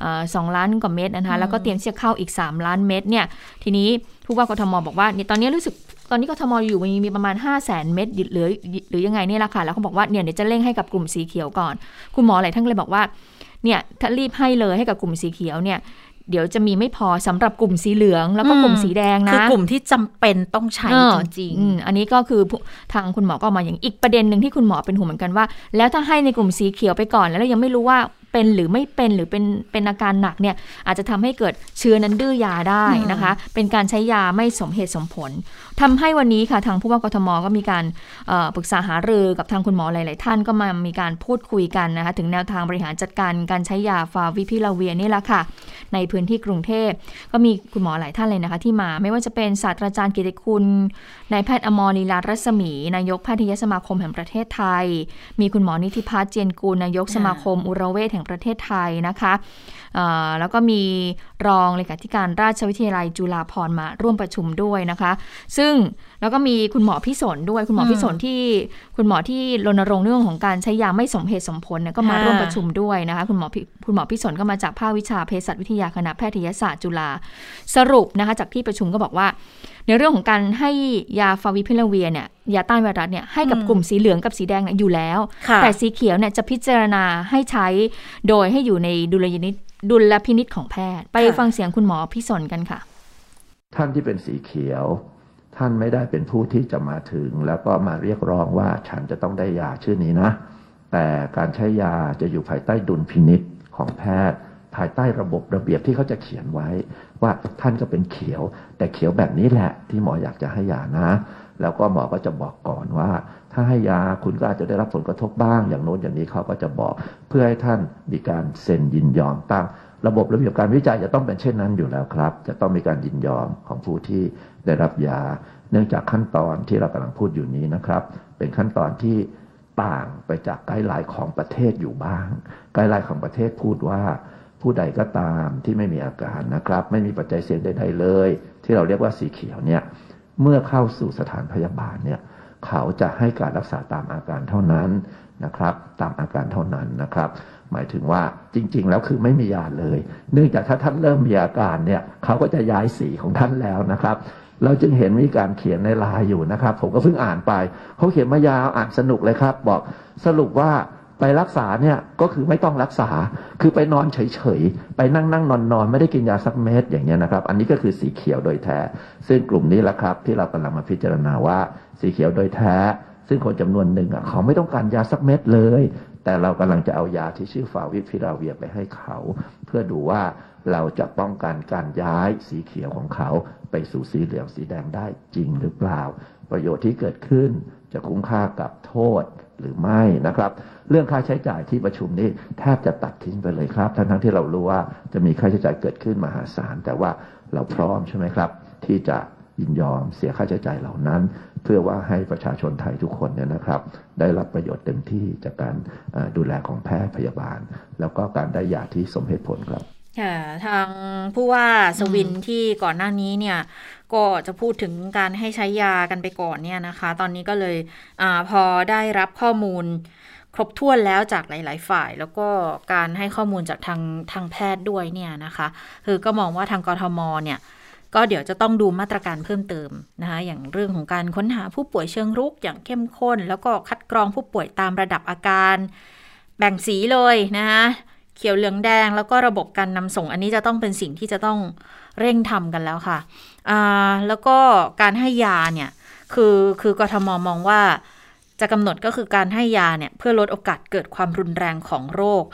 เอ่อสองล้านกว่าเม็ดนะคะแล้วก็เตรียมที่จะเข้าอีก 3 ล้านเม็ดเนี่ยทีนี้ผู้ว่ากทมบอกว่าเนี่ยตอนนี้รู้สึก ตอนนี้กทมอยู่มีมีประมาณ 5 0 0แสนเม็ดหรือหรือยังไงเนี่ยแหละค่ะ แล้วเขาบอกว่าเนี่ยเดี๋ยวจะเร่งให้กับกลุ่มสีเขียวก่อน คุณหมอหลายท่านก็เลยบอกว่าเนี่ยถ้ารีบให้เลยให้กับกลุ่มสีเขียวเนี่ยเดี๋ยวจะมีไม่พอสำหรับกลุ่มสีเหลืองแล้วก็กลุ่มสีแดงนะคือกลุ่มที่จำเป็นต้องใช้เออจริงอืมอันนี้ก็คือผู้ทางคุณหมอก็ออกมาอย่างอีกประเด็นหนึ่งที่คุณหมอเป็นห่วงเหมือนกันว่า แล้วถ้าให้ในกลุ่มสีเขียวไปก่อนแล้วเรายังไม่รู้ว่า เป็นหรือไม่เป็นหรือเป็นเป็นอาการหนักเนี่ยอาจจะทำให้เกิดเชื้อนั้นดื้อยาได้นะคะ เป็นการใช้ยาไม่สมเหตุสมผลทำให้วันนี้ค่ะทางผู้ว่ากทมก็มีการเอ่อปรึกษาหารือกับทางคุณหมอหลาย ๆ ท่านก็มามีการพูดคุยกันนะคะถึงแนวทางบริหารจัดการการใช้ยาฟาวิพิลาเวียนี่แหละค่ะ ในพื้นที่กรุงเทพก็มีคุณหมอหลายท่านเลยนะคะ ที่มาไม่ว่าจะเป็นศาสตราจารย์กิติคุณนายแพทย์อมรลีลารัศมี นายกแพทยสมาคมแห่งประเทศไทย มีคุณหมอนิติพัฒน์เจียนกูลนายกสมาคมอุระเวชแห่งประเทศไทยนะคะแล้วก็มีรองเลขาธิการราชวิทยาลัยจุฬาภรมาร่วมประชุมด้วยนะคะ ซึ่งแล้วก็มีคุณหมอพิสนด้วยคุณหมอพิสนที่คุณหมอที่รณรงค์เรื่องของการใช้ยาไม่สมเหตุสมผลเนี่ยก็มาร่วมประชุมด้วยนะคะคุณหมอคุณหมอพิสนก็มาจากภาควิชาเภสัชวิทยาคณะแพทยศาสตร์จุฬาสรุปนะคะจากที่ประชุมก็บอกว่า ในเรื่องของการให้ยาฟาวิพิลาเวียเนี่ยยาต้านไวรัสเนี่ยให้กับอืมกลุ่มสีเหลืองกับสีแดงเนี่ยอยู่แล้วค่ะแต่สีเขียวเนี่ยจะพิจารณาให้ใช้โดยให้อยู่ในดุลยนิตดุลพินิษของแพทย์ ไปฟังเสียงคุณหมอพิสนกันค่ะ ท่านที่เป็นสีเขียว ท่านไม่ได้เป็นผู้ที่จะมาถึง แล้วก็มาเรียกร้องว่าฉันจะต้องได้ยาชื่อนี้นะ แต่การใช้ยาจะอยู่ภายใต้ดุลพินิษของแพทย์ ภายใต้ระบบระเบียบที่เขาจะเขียนไว้ ว่าท่านก็เป็นเขียว แต่เขียวแบบนี้แหละที่หมออยากจะให้ยานะ แล้วก็หมอก็จะบอกก่อนว่า ถ้าให้ยาคุณก็อาจจะได้รับผลกระทบบ้าง อย่างโน้นอย่างนี้เขาก็จะบอก เพื่อให้ท่านมีการเซ็นยินยอมตั้งระบบระเบียบการวิจัยจะต้องเป็นเช่นนั้นอยู่แล้วครับ จะต้องมีการยินยอมของผู้ที่ได้รับยา เนื่องจากขั้นตอนที่เรากำลังพูดอยู่นี้นะครับ เป็นขั้นตอนที่ต่างไปจากไกด์ไลน์ของประเทศอยู่บ้าง ไกด์ไลน์ของประเทศพูดว่า ผู้ใดก็ตามที่ไม่มีอาการนะครับ ไม่มีปัจจัยเสี่ยงใดๆเลย ที่เราเรียกว่าสีเขียวเนี่ยเมื่อเข้าสู่สถานพยาบาลเนี่ยเขาจะให้การรักษาตามอาการเท่านั้นนะครับ ตามอาการเท่านั้นนะครับ หมายถึงว่าจริง ๆ แล้วคือไม่มียาเลย เนื่องจากถ้าท่านเริ่มมีอาการเนี่ยเขาก็จะย้ายสีของท่านแล้วนะครับ เราจึงเห็นมีการเขียนในลน์อยู่นะครับ ผมก็เพิ่งอ่านไปเขาเขียนมายาวอ่านสนุกเลยครับ บอกสรุปว่า ไปรักษาเนี่ยก็คือไม่ต้องรักษา คือไปนอนเฉยๆ ไปนั่งนั่งนอนนอนไม่ได้กินยาสักเม็ดอย่างเงี้ยนะครับ อันนี้ก็คือสีเขียวโดยแท้ ซึ่งกลุ่มนี้แหละครับ ที่เรากำลังมาพิจารณาว่าสีเขียวโดยแท้ ซึ่งคนจำนวนหนึ่งอะเขาไม่ต้องการยาสักเม็ดเลย แต่เรากำลังจะเอายาที่ชื่อฟาวิพิราเวียไปให้เขา เพื่อดูว่าเราจะป้องกันการย้ายสีเขียวของเขาไปสู่สีเหลืองสีแดงได้จริงหรือเปล่า ประโยชน์ที่เกิดขึ้นจะคุ้มค่ากับโทษ หรือไม่นะครับ เรื่องค่าใช้จ่ายที่ประชุมนี้แทบจะตัดทิ้งไปเลยครับ ทั้งทั้งที่เรารู้ว่าจะมีค่าใช้จ่ายเกิดขึ้นมหาศาล แต่ว่าเราพร้อมใช่ไหมครับ ที่จะยินยอมเสียค่าใช้จ่ายเหล่านั้น เพื่อว่าให้ประชาชนไทยทุกคนเนี่ยนะครับ ได้รับประโยชน์เต็มที่จากการดูแลของแพทย์พยาบาล แล้วก็การได้ยาที่สมเหตุผลครับค่ะทางผู้ว่าสวินที่ก่อนหน้านี้เนี่ย ก็จะพูดถึงการให้ใช้ยากันไปก่อนเนี่ยนะคะ ตอนนี้ก็เลยอพอได้รับข้อมูลครบถ้วนแล้วจากหลาย ๆ ฝ่าย แล้วก็การให้ข้อมูลจากทางทางแพทย์ด้วยเนี่ยนะคะ คือก็มองว่าทางกรทมเนี่ยก็เดี๋ยวจะต้องดูมาตรการเพิ่มเติมนะคะอย่างเรื่องของการค้นหาผู้ป่วยเชิงรุกอย่างเข้มข้น แล้วก็คัดกรองผู้ป่วยตามระดับอาการ แบ่งสีเลยนะคะเขียวเหลืองแดงแล้วก็ระบบการนำส่งอันนี้จะต้องเป็นสิ่งที่จะต้องเร่งทำกันแล้วค่ะ แล้วก็การให้ยาเนี่ย คือคือกทมมองว่าจะกำหนดก็คือการให้ยาเนี่ย เพื่อลดโอกาสเกิดความรุนแรงของโรค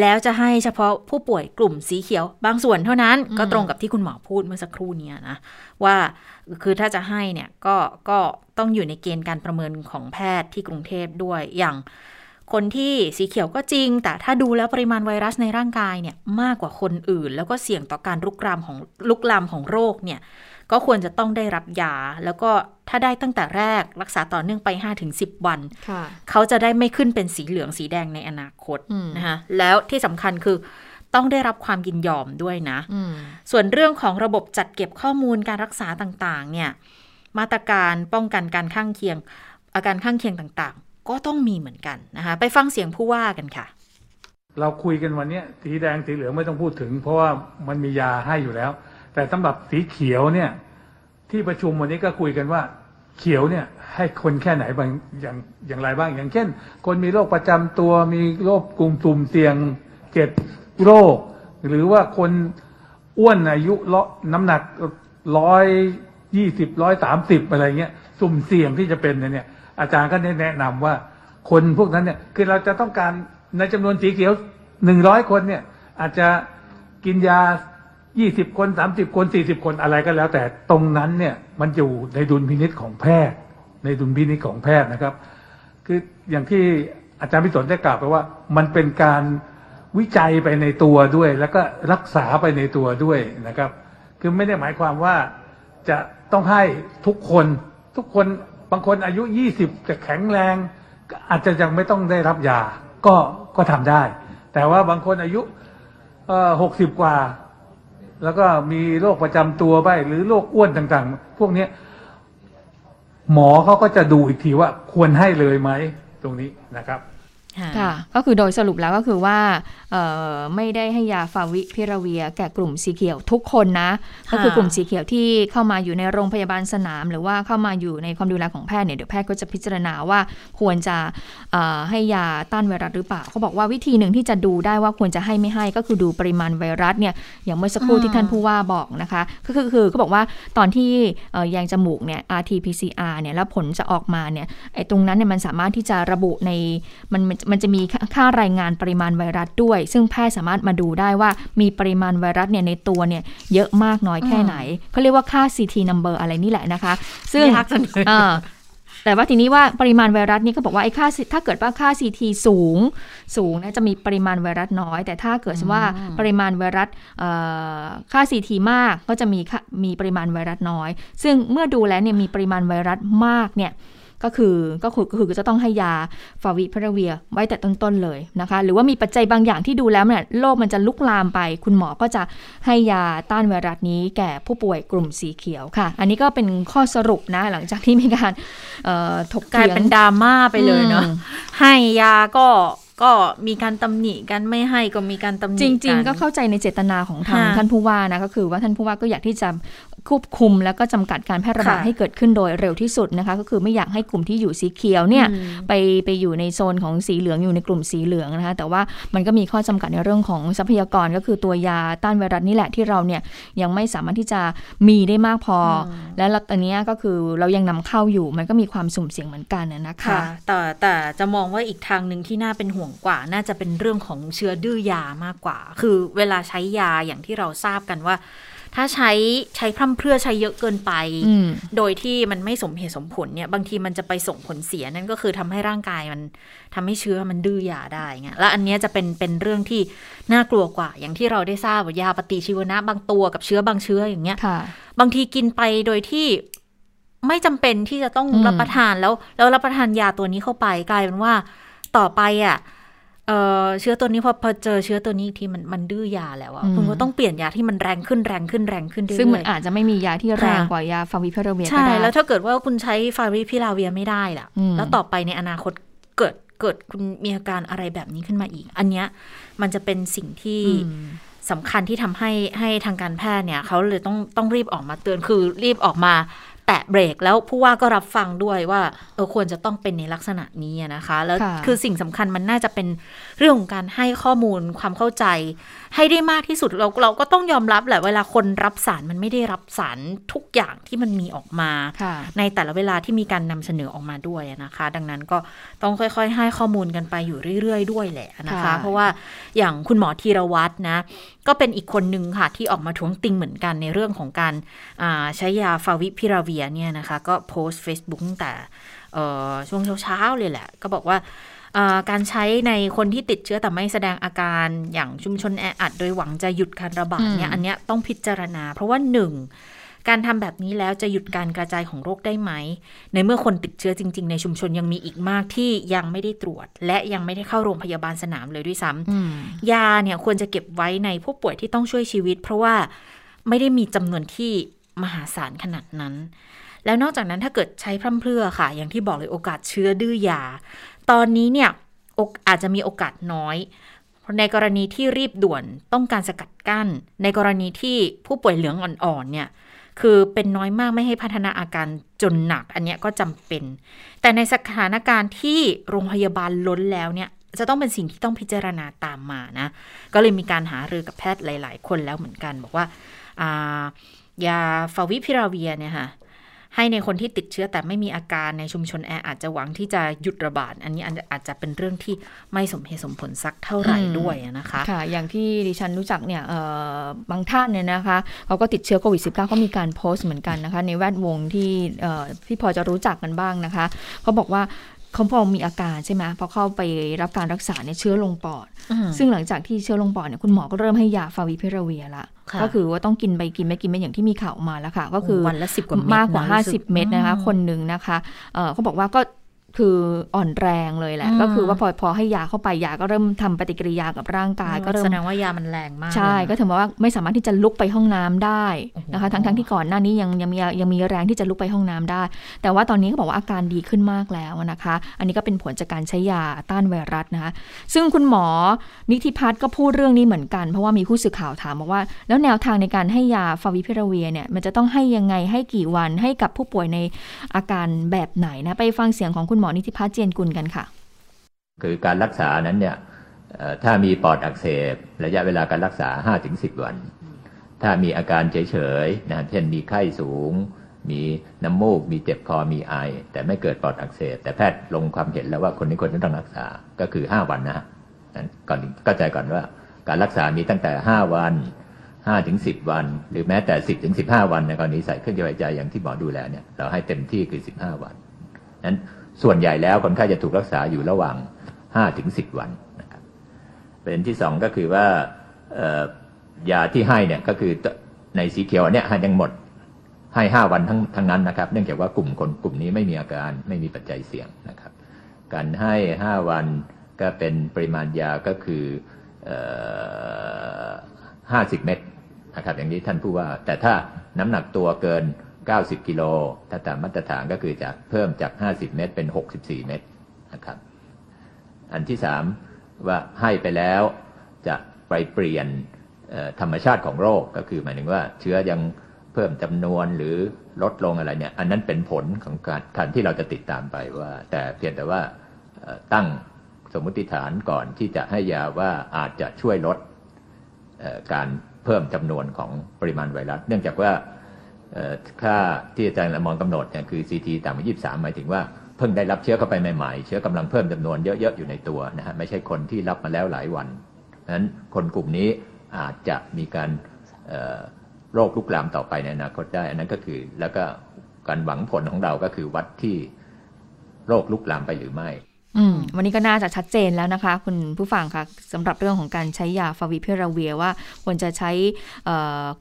แล้วจะให้เฉพาะผู้ป่วยกลุ่มสีเขียว บางส่วนเท่านั้นก็ตรงกับที่คุณหมอพูดเมื่อสักครู่นี้นะ ว่าคือถ้าจะให้เนี่ยก็ก็ต้องอยู่ในเกณฑ์การประเมินของแพทย์ที่กรุงเทพด้วยอย่างคนที่สีเขียวก็จริง แต่ถ้าดูแล้วปริมาณไวรัสในร่างกายเนี่ยมากกว่าคนอื่น แล้วก็เสี่ยงต่อการลุกลามของลุกลามของโรคเนี่ย ก็ควรจะต้องได้รับยา แล้วก็ถ้าได้ตั้งแต่แรกรักษาต่อเนื่องไป 5-10 วัน เขาจะได้ไม่ขึ้นเป็นสีเหลืองสีแดงในอนาคตนะคะแล้วที่สำคัญคือต้องได้รับความยินยอมด้วยนะ ส่วนเรื่องของระบบจัดเก็บข้อมูลการรักษาต่างๆ เนี่ย มาตรการป้องกันการข้างเคียง อาการข้างเคียงต่างๆ ก็ต้องมีเหมือนกันนะคะ ไปฟังเสียงผู้ว่ากันค่ะ เราคุยกันวันนี้สีแดงสีเหลืองไม่ต้องพูดถึง เพราะว่ามันมียาให้อยู่แล้ว แต่สำหรับสีเขียวเนี่ย ที่ประชุมวันนี้ก็คุยกันว่า เขียวเนี่ย ให้คนแค่ไหนบางอย่างอย่างไรบ้าง อย่างเช่น คนมีโรคประจำตัวมีโรคกลุ่มสุ่มเสี่ยงเจ็ดโรค หรือว่าคนอ้วนอายุเลาะน้ำหนักร้อยยี่สิบร้อยสามสิบอะไรเงี้ยสุ่มเสี่ยงที่จะเป็นเนี่ย อาจารย์ก็แนะนำว่า คนพวกนั้นเนี่ย คือเราจะต้องการในจำนวนสีเขียวหนึ่งร้อยคนเนี่ย อาจจะกินยา ยี่สิบคนสามสิบคนสี่สิบคนอะไรก็แล้ว แต่ตรงนั้นเนี่ยมันอยู่ในดุลพินิษของแพทย์ ในดุลพินิษของแพทย์นะครับ คืออย่างที่อาจารย์พิสนได้กล่าวไปว่า มันเป็นการวิจัยไปในตัวด้วย แล้วก็รักษาไปในตัวด้วยนะครับ คือไม่ได้หมายความว่าจะต้องให้ทุกคนทุกคนบางคนอายุยี่สิบจะแข็งแรง อาจจะยังไม่ต้องได้รับยาก็ก็ทำได้ แต่ว่าบางคนอายุหกสิบกว่า แล้วก็มีโรคประจำตัวไปหรือโรคอ้วนต่างๆ พวกนี้หมอเขาก็จะดูอีกทีว่าควรให้เลยไหมตรงนี้นะครับ ค่ะก็คือโดยสรุปแล้วก็คือว่าไม่ได้ให้ยาฟาวิพิราเวีย แก่กลุ่มสีเขียวทุกคนนะ ก็คือกลุ่มสีเขียวที่เข้ามาอยู่ในโรงพยาบาลสนาม หรือว่าเข้ามาอยู่ในความดูแลของแพทย์เนี่ยเดี๋ยวแพทย์ก็จะพิจารณาว่าควรจะให้ยาต้านไวรัสหรือเปล่าเขาบอกว่าวิธีหนึ่งที่จะดูได้ว่าควรจะให้ไม่ให้ก็คือดูปริมาณไวรัสเนี่ยอย่างเมื่อสักครู่ที่ท่านผู้ว่าบอกนะคะก็คือคือเขาบอกว่าตอนที่แยงจมูกเนี่ย RT-PCR เนี่ยแล้วผลจะออกมาเนี่ยไอ้ตรงนั้นเนี่ยมันสามารถที่จะระบุในมันมันจะมีค่ารายงานปริมาณไวรัสด้วย ซึ่งแพทย์สามารถมาดูได้ว่ามีปริมาณไวรัสเนี่ยในตัวเนี่ยเยอะมากน้อยแค่ไหนเขาเรียกว่าค่า CT number อะไรนี่แหละนะคะ ซึ่งแต่ว่าทีนี้ว่าปริมาณไวรัสนี่ก็บอกว่าไอ้ค่าถ้าเกิดว่าค่า CT สูง สูงนะจะมีปริมาณไวรัสน้อย แต่ถ้าเกิดว่าปริมาณไวรัสค่า CT มากก็จะมีมีปริมาณไวรัสน้อย ซึ่งเมื่อดูแล้วเนี่ยมีปริมาณไวรัสมากเนี่ย ก็คือก็คือก็คือจะต้องให้ยาฟาวิพราเวียไว้แต่ต้นๆเลยนะคะ หรือว่ามีปัจจัยบางอย่างที่ดูแล้วเนี่ยโรคมันจะลุกลามไป คุณหมอก็จะให้ยาต้านไวรัสนี้แก่ผู้ป่วยกลุ่มสีเขียวค่ะ อันนี้ก็เป็นข้อสรุปนะ หลังจากที่มีการถกกลายเป็นดราม่าไปเลยเนาะให้ยาก็ก็มีการตำหนิกันไม่ให้ก็มีการตำหนิจริง ๆ ก็เข้าใจในเจตนาของทางท่านผู้ว่านะก็คือว่าท่านผู้ว่าก็อยากที่จะ ควบคุมแล้วก็จำกัดการแพร่ระบาดให้เกิดขึ้นโดยเร็วที่สุดนะคะ ก็คือไม่อยากให้กลุ่มที่อยู่สีเขียวเนี่ยไปไปอยู่ในโซนของสีเหลืองอยู่ในกลุ่มสีเหลืองนะคะ แต่ว่ามันก็มีข้อจำกัดในเรื่องของทรัพยากรก็คือตัวยาต้านไวรัสนี่แหละที่เราเนี่ยยังไม่สามารถที่จะมีได้มากพอ และตอนนี้ก็คือเรายังนำเข้าอยู่มันก็มีความสุ่มเสี่ยงเหมือนกันนะคะ แต่แต่จะมองว่าอีกทางหนึ่งที่น่าเป็นห่วงกว่า น่าจะเป็นเรื่องของเชื้อดื้อยามากกว่า คือเวลาใช้ยาอย่างที่เราทราบกันว่า ถ้าใช้ใช้พร่ำเพรื่อใช้เยอะเกินไป โดยที่มันไม่สมเหตุสมผลเนี่ย บางทีมันจะไปส่งผลเสียนั่นก็คือทำให้ร่างกายมันทำให้เชื้อมันดื้อยาได้เงี้ยแล้วอันนี้จะเป็นเป็นเรื่องที่น่ากลัวกว่า อย่างที่เราได้ทราบว่ายาปฏิชีวนะ บางตัวกับเชื้อบางเชื้ออย่างเงี้ยบางทีกินไปโดยที่ไม่จำเป็นที่จะต้องรับประทานแล้วแล้วรับประทานยาตัวนี้เข้าไปกลายเป็นว่าต่อไปอะเอ่อ เชื้อตัวนี้พอพอเจอเชื้อตัวนี้อีกทีมันมันดื้อยาแล้วอะอืมคุณก็ต้องเปลี่ยนยาที่มันแรงขึ้นแรงขึ้นแรงขึ้นเรื่อยๆซึ่งมันอาจจะไม่มียาที่แรงค่ะกว่ายาฟาวิพิราเวียก็ใช่ได้แล้วถ้าเกิดว่าคุณใช้ฟาวิพิลาเวียไม่ได้ล่ะอืมแล้วต่อไปในอนาคตเกิดเกิดคุณมีอาการอะไรแบบนี้ขึ้นมาอีก อันเนี้ยมันจะเป็นสิ่งที่อืมสำคัญที่ทำให้ให้ทางการแพทย์เนี่ยเขาเลยต้องต้องรีบออกมาเตือนคือรีบออกมา แตะเบรกแล้วผู้ว่าก็รับฟังด้วยว่าเออควรจะต้องเป็นในลักษณะนี้อะนะคะ แล้วค่ะคือสิ่งสำคัญมันน่าจะเป็นเรื่องของการให้ข้อมูลความเข้าใจ ให้ได้มากที่สุดเราเราก็ต้องยอมรับแหละเวลาคนรับสารมันไม่ได้รับสารทุกอย่างที่มันมีออกมาค่ะในแต่ละเวลาที่มีการนำเสนอออกมาด้วยนะคะ ดังนั้นก็ต้องค่อยๆ ให้ข้อมูลกันไปอยู่เรื่อย ๆ ด้วยแหละนะคะค่ะเพราะว่าอย่างคุณหมอธีรวัตรนะ ก็เป็นอีกคนหนึ่งค่ะ ที่ออกมาท้วงติงเหมือนกันในเรื่องของการอ่าใช้ยาฟาวิพิราเวียเนี่ยนะคะ ก็โพสต์ Facebook ตั้งแต่เอ่อช่วงเช้าๆเลยแหละ ก็บอกว่าอ่าการใช้ในคนที่ติดเชื้อแต่ไม่แสดงอาการอย่างชุมชนแออัด โดยหวังจะหยุดการระบาดเนี่ยอืมอันเนี้ยต้องพิจารณา เพราะว่าหนึ่ง การทำแบบนี้แล้วจะหยุดการกระจายของโรคได้ไหม ในเมื่อคนติดเชื้อจริง ๆ ในชุมชนยังมีอีกมากที่ยังไม่ได้ตรวจ และยังไม่ได้เข้าโรงพยาบาลสนามเลยด้วยซ้ำอืมยาเนี่ยควรจะเก็บไว้ในผู้ป่วยที่ต้องช่วยชีวิต เพราะว่าไม่ได้มีจำนวนที่มหาศาลขนาดนั้น แล้วนอกจากนั้นถ้าเกิดใช้พร่ำเพรื่อค่ะ อย่างที่บอกเลยโอกาสเชื้อดื้อยา ตอนนี้เนี่ยโอกอาจจะมีโอกาสน้อยในกรณีที่รีบด่วนต้องการสกัดกั้น ในกรณีที่ผู้ป่วยเหลืองอ่อนๆเนี่ย คือเป็นน้อยมากไม่ให้พัฒนาอาการจนหนักอันนี้ก็จำเป็น แต่ในสถานการณ์ที่โรงพยาบาลล้นแล้วเนี่ยจะต้องเป็นสิ่งที่ต้องพิจารณาตามมานะ ก็เลยมีการหารือกับแพทย์หลาย ๆ คนแล้วเหมือนกัน บอกว่าอ่ายาฟาวิพิราเวียเนี่ยค่ะ ให้ในคนที่ติดเชื้อแต่ไม่มีอาการในชุมชนแออาจจะหวังที่จะหยุดระบาด อันนี้อาจจะเป็นเรื่องที่ไม่สมเหตุสมผลสักเท่าไหร่อืมด้วยอะนะคะค่ะ อย่างที่ดิฉันรู้จักเนี่ยเอ่อบางท่านเนี่ยนะคะเขาก็ติดเชื้อโควิด -19 ก็มีการโพสต์เหมือนกันนะคะ ในแวดวงที่เอ่อที่พอจะรู้จักกันบ้างนะคะเขาบอกว่า เขาพอมีอาการใช่ไหมพอเข้าไปรับการรักษาเนี่ยเชื้อลงปอดอืมซึ่งหลังจากที่เชื้อลงปอดเนี่ยคุณหมอก็เริ่มให้ยาฟาวิพิราเวียละค่ะก็คือว่าต้องกินไปกินไปกินไปอย่างที่มีข่าวออกมาแล้วค่ะ ก็คือวันละ10กว่าเม็ดมากกว่านะรู้สึก50 เม็ดนะคะอืมคนหนึ่งนะคะเอ่อเขาบอกว่าก็ คืออ่อนแรงเลยแหละอืมก็คือว่าพอพอให้ยาเข้าไปยาก็เริ่มทำปฏิกิริยากับร่างกาย ก็เริ่มแสดงว่ายามันแรงมาก ใช่เลยนะก็ถือว่าไม่สามารถที่จะลุกไปห้องน้ำได้นะคะโอ้โหทั้งทั้งที่ก่อนหน้านี้ยังยังมียังมีแรงที่จะลุกไปห้องน้ำได้ แต่ว่าตอนนี้เขาบอกว่าอาการดีขึ้นมากแล้วนะคะ อันนี้ก็เป็นผลจากการใช้ยาต้านไวรัสนะคะ ซึ่งคุณหมอนิธิพัฒน์ก็พูดเรื่องนี้เหมือนกัน เพราะว่ามีผู้สื่อข่าวถามบอกว่า แล้วแนวทางในการให้ยาฟาวิพิราเวียเนี่ยมันจะต้องให้ยังไงให้กี่วันให้กับผู้ป่วยในอาการแบบไหนนะไปฟังเสียงของคุณหมอนิธิพัฒน์เจียนกุลกันค่ะ คือการรักษานั้นเนี่ยถ้ามีปอดอักเสบระยะเวลาการรักษา 5-10 วัน ถ้ามีอาการเฉยๆนะเช่นมีไข้สูง มีน้ำมูก มีเจ็บคอมีไอ แต่ไม่เกิดปอดอักเสบ แต่แพทย์ลงความเห็นแล้วว่าคนนี้คนที่ต้องรักษาก็คือ 5 วันนะฮะก่อนเข้าใจก่อนว่าการรักษามีตั้งแต่ 5 วัน5ถึง10 วัน หรือแม้แต่ 10ถึง15 วันในกรณีใส่เครื่องช่วยหายใจอย่างที่หมอดูแลเนี่ยเราให้เต็มที่คือ 15 วันนั้น ส่วนใหญ่แล้วคนไข้จะถูกรักษาอยู่ระหว่าง5ถึง10 วันนะครับประเด็นที่สองก็คือว่ายาที่ให้เนี่ยก็คือในสีเขียวเนี่ยให้ยังหมดให้ 5 วันทั้งทั้งนั้นนะครับเนื่องจากว่ากลุ่มคนกลุ่มนี้ไม่มีอาการไม่มีปัจจัยเสี่ยงนะครับ การให้ 5 วันก็เป็นปริมาณยาก็คือเอ่อ50 เม็ดนะครับอย่างนี้ท่านผู้ว่า แต่ถ้าน้ำหนักตัวเกิน 90 กิโล ถ้าตามมาตรฐานก็คือจะเพิ่มจาก 50 เม็ดเป็น 64 เม็ดนะครับ อันที่สามว่าให้ไปแล้วจะไปเปลี่ยนธรรมชาติของโรคก็คือหมายถึงว่าเชื้อยังเพิ่มจำนวนหรือลดลงอะไรเนี่ย อันนั้นเป็นผลของการการที่เราจะติดตามไปว่า แต่เพียงแต่ว่าตั้งสมมติฐานก่อนที่จะให้ยาว่าอาจจะช่วยลดการเพิ่มจำนวนของปริมาณไวรัส เนื่องจากว่า ค่าที่อาจารย์ละมอนกำหนดเนี่ยคือ CT ต่ำกว่า23 หมายถึงว่าเพิ่งได้รับเชื้อเข้าไปใหม่ๆ เชื้อกำลังเพิ่มจำนวนเยอะๆ อยู่ในตัวนะฮะไม่ใช่คนที่รับมาแล้วหลายวันนั้นคนกลุ่มนี้อาจจะมีการโรคลุกลามต่อไปในอนาคตได้ อันนั้นก็คือแล้วก็การหวังผลของเราก็คือวัดที่โรคลุกลามไปหรือไม่ วันนี้ก็น่าจะชัดเจนแล้วนะคะ คุณผู้ฟังคะสำหรับเรื่องของการใช้ยาฟาวิพิราเวียว่าควรจะใช้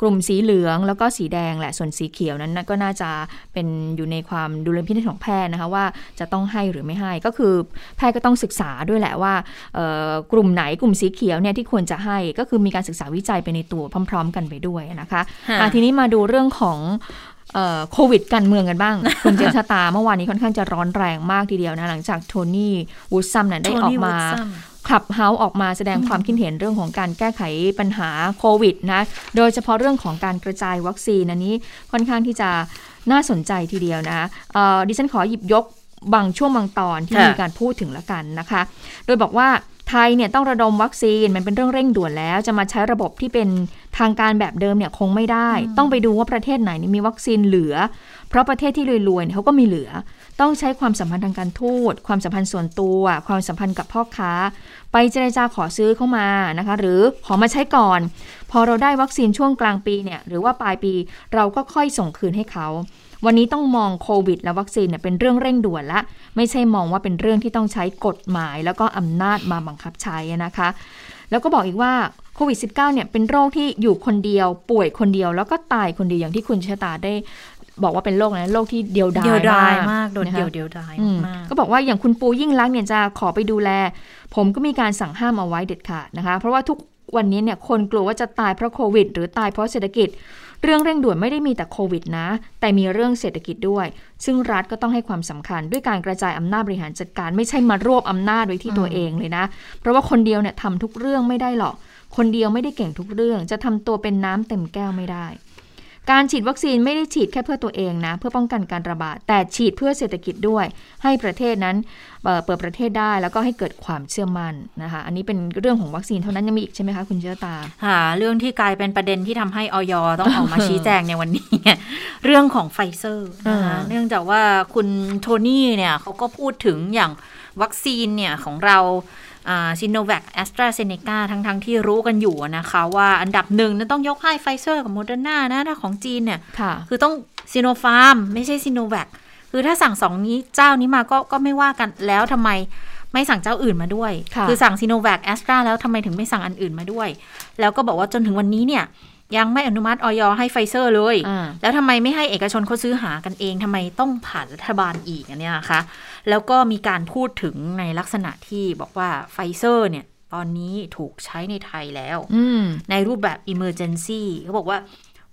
กลุ่มสีเหลืองแล้วก็สีแดงแหละส่วนสีเขียวนั้นก็น่าจะเป็นอยู่ในความดูแลพินิจของแพทย์นะคะว่าจะต้องให้หรือไม่ให้ ก็คือแพทย์ก็ต้องศึกษาด้วยแหละว่ากลุ่มไหนกลุ่มสีเขียวเนี่ยที่ควรจะให้ก็คือมีการศึกษาวิจัยไปในตัวพร้อม ๆ กันไปด้วยนะคะะทีนี้มาดูเรื่องของ โควิดการเมืองกันบ้าง คุณเจษตาเมื่อวานนี้ค่อนข้างจะร้อนแรงมากทีเดียวนะ หลังจากโทนี่วูดซัมเนี่ยได้ออกมาClubhouse ออกมาแสดงความคิดเห็นเรื่องของการแก้ไขปัญหาโควิดนะ โดยเฉพาะเรื่องของการกระจายวัคซีนอันนี้ค่อนข้างที่จะน่าสนใจทีเดียวนะดิฉันขอหยิบยกบางช่วงบางตอนที่มีการพูดถึงละกันนะคะ โดยบอกว่า ไทยเนี่ยต้องระดมวัคซีนมันเป็นเรื่องเร่งด่วนแล้ว จะมาใช้ระบบที่เป็นทางการแบบเดิมเนี่ยคงไม่ได้ ต้องไปดูว่าประเทศไหนมีวัคซีนเหลือ เพราะประเทศที่รวยๆเขาก็มีเหลือ ต้องใช้ความสัมพันธ์ทางการทูตความสัมพันธ์ส่วนตัว ความสัมพันธ์กับพ่อค้า ไปเจรจาขอซื้อเข้ามานะคะ หรือขอมาใช้ก่อน พอเราได้วัคซีนช่วงกลางปีเนี่ยหรือว่าปลายปีเราก็ค่อยส่งคืนให้เขา วันนี้ต้องมองโควิดและวัคซีนเนี่ยเป็นเรื่องเร่งด่วนละ ไม่ใช่มองว่าเป็นเรื่องที่ต้องใช้กฎหมาย แล้วก็อำนาจมาบังคับใช้นะคะ แล้วก็บอกอีกว่าโควิด -19 เนี่ยเป็นโรคที่อยู่คนเดียว ป่วยคนเดียว แล้วก็ตายคนเดียวอย่างที่คุณชะตาได้บอกว่าเป็นโรคนะโรคที่เดียวดายมากโดนเดียวเดียวดายมากก็บอกว่าอย่างคุณปูยิ่งรักเนี่ยจะขอไปดูแล ผมก็มีการสั่งห้ามเอาไว้เด็ดขาดนะคะ เพราะว่าทุกวันนี้เนี่ยคนกลัวว่าจะตายเพราะโควิด หรือตายเพราะเศรษฐกิจ เรื่องเร่งด่วนไม่ได้มีแต่โควิดนะ แต่มีเรื่องเศรษฐกิจด้วย ซึ่งรัฐก็ต้องให้ความสำคัญด้วยการกระจายอำนาจบริหารจัดการ ไม่ใช่มารวบอำนาจไว้ที่ตัวเองเลยนะ เพราะว่าคนเดียวเนี่ยทำทุกเรื่องไม่ได้หรอก คนเดียวไม่ได้เก่งทุกเรื่อง จะทำตัวเป็นน้ำเต็มแก้วไม่ได้ การฉีดวัคซีนไม่ได้ฉีดแค่เพื่อตัวเองนะ เพื่อป้องกันการระบาด แต่ฉีดเพื่อเศรษฐกิจด้วย ให้ประเทศนั้นเปิดประเทศได้แล้วก็ให้เกิดความเชื่อมั่นนะคะ อันนี้เป็นเรื่องของวัคซีนเท่านั้นยังมีอีกใช่ไหมคะคุณเชื้อตาค่ะเรื่องที่กลายเป็นประเด็นที่ทำให้อย.ต้องออกมาชี้แจงในวันนี้ เรื่องของไฟเซอร์นะคะเนื่องจากว่าคุณโทนี่เนี่ยเขาก็พูดถึงอย่าง วัคซีนเนี่ยของเราซิโนแวคแอสตราเซเนกาทั้งทั้งที่รู้กันอยู่นะคะ ว่าอันดับหนึ่งนั้นต้องยกให้ไฟเซอร์กับโมเดอร์นานะถ้าของจีนเนี่ยคือต้องซีโนฟาร์มไม่ใช่ซีโนแวคคือถ้าสั่งสองนี้เจ้านี้มาก็ก็ไม่ว่ากันแล้วทำไมไม่สั่งเจ้าอื่นมาด้วย คือสั่งซีโนแวคแอสตราแล้วทำไมถึงไม่สั่งอันอื่นมาด้วย แล้วก็บอกว่าจนถึงวันนี้เนี่ยยังไม่อนุมัติอย.ให้ไฟเซอร์เลย แล้วทำไมไม่ให้เอกชนเขาซื้อหากันเองทำไมต้องผ่านรัฐบาลอีกอันนี้นะคะ แล้วก็มีการพูดถึงในลักษณะที่บอกว่าไฟเซอร์เนี่ยตอนนี้ถูกใช้ในไทยแล้วในรูปแบบ Emergency เขาบอกว่า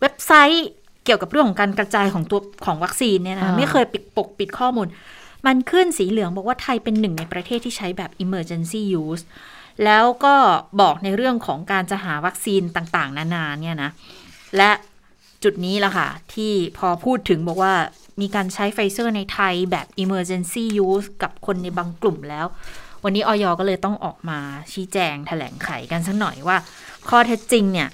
เว็บไซต์เกี่ยวกับเรื่องของการกระจายของตัวของวัคซีนเนี่ยนะไม่เคยปิดปกปิดข้อมูล มันขึ้นสีเหลืองบอกว่าไทยเป็นหนึ่งในประเทศที่ใช้แบบ emergency use แล้วก็บอกในเรื่องของการจะหาวัคซีนต่างๆ นานาเนี่ยนะ และ จุดนี้ละค่ะ ที่พอพูดถึงบอกว่ามีการใช้ไฟเซอร์ในไทยแบบ emergency use กับคนในบางกลุ่มแล้ว วันนี้อย.ก็เลยต้องออกมาชี้แจงแถลงไขกันสักหน่อยว่า ข้อเท็จจริงเนี่ย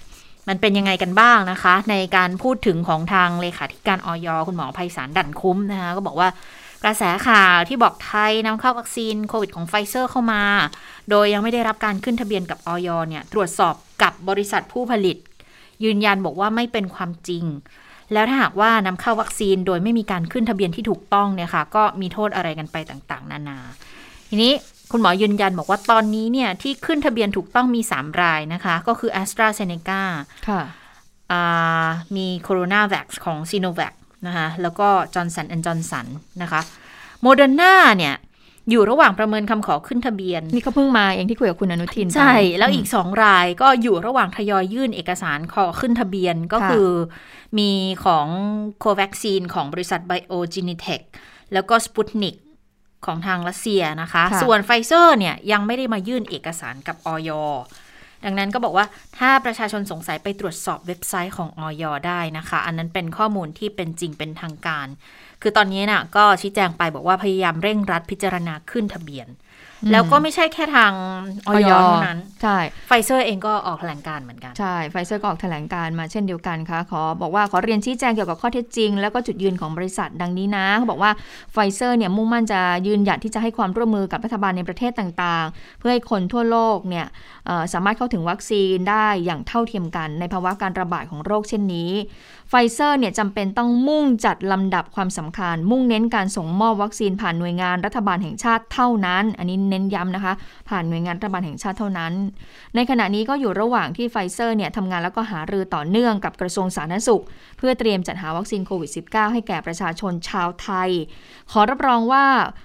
มันเป็นยังไงกันบ้างนะคะ ในการพูดถึงของทางเลขาธิการอย.คุณหมอไพศาลดั่นคุ้มนะคะ ก็บอกว่ากระแสข่าวที่บอกไทยนำเข้าวัคซีนโควิดของไฟเซอร์เข้ามา โดยยังไม่ได้รับการขึ้นทะเบียนกับอย.เนี่ย ตรวจสอบกับบริษัทผู้ผลิต ยืนยันบอกว่าไม่เป็นความจริง แล้วถ้าหากว่านำเข้าวัคซีนโดยไม่มีการขึ้นทะเบียนที่ถูกต้องเนี่ยค่ะ ก็มีโทษอะไรกันไปต่างๆ นานา ทีนี้คุณหมอยืนยันบอกว่าตอนนี้เนี่ยที่ขึ้นทะเบียนถูกต้องมี 3 รายนะคะ ก็คือ AstraZeneca ค่ะมีโคโรนาแวคของ s i n o v a c นะคะแล้วก็จอห์นสันแอนด์จอห์นสันนะคะโมเดอร์นาเนี่ย อยู่ระหว่างประเมินคำขอขึ้นทะเบียน นี่เขาเพิ่งมาเองที่คุยกับคุณอนุทิน ใช่ แล้วอีกสองรายก็อยู่ระหว่างทยอยยื่นเอกสารขอขึ้นทะเบียนก็คือมีของ Covaxin ของบริษัทไบโอเจเนเทคแล้วก็สปุตนิกของทางรัสเซียนะคะ ส่วนไฟเซอร์เนี่ยยังไม่ได้มายื่นเอกสารกับอย. ดังนั้นก็บอกว่าถ้าประชาชนสงสัยไปตรวจสอบเว็บไซต์ของอย. ได้นะคะ อันนั้นเป็นข้อมูลที่เป็นจริงเป็นทางการ คือตอนนี้นะ่ะก็ชี้แจงไปบอกว่าพยายามเร่งรัดพิจารณาขึ้นทะเบียน แล้วก็ไม่ใช่แค่ทางอย. เท่านั้น ใช่ ไฟเซอร์เองก็ออกแถลงการณ์เหมือนกัน ใช่ ไฟเซอร์ก็ออกแถลงการณ์มาเช่นเดียวกันค่ะ ขอบอกว่าขอเรียนชี้แจงเกี่ยวกับข้อเท็จจริง แล้วก็จุดยืนของบริษัทดังนี้นะเขาบอกว่าไฟเซอร์เนี่ยมุ่งมั่นจะยืนหยัดที่จะให้ความร่วมมือกับรัฐบาลในประเทศต่างๆ เพื่อให้คนทั่วโลกเนี่ยสามารถเข้าถึงวัคซีนได้อย่างเท่าเทียมกัน ในภาวะการระบาดของโรคเช่นนี้ ไฟเซอร์เนี่ยจำเป็นต้องมุ่งจัดลำดับความสำคัญ มุ่งเน้นการส่งมอบวัคซีนผ่านหน่วยงานรัฐบาลแห่งชาติเท่านั้น อันนี้เน้นย้ำนะคะ ผ่านหน่วยงานรัฐบาลแห่งชาติเท่านั้น ในขณะนี้ก็อยู่ระหว่างที่ไฟเซอร์เนี่ยทำงานแล้วก็หารือต่อเนื่องกับกระทรวงสาธารณสุข เพื่อเตรียมจัดหาวัคซีนโควิด -19 ให้แก่ประชาชนชาวไทย ขอรับรองว่า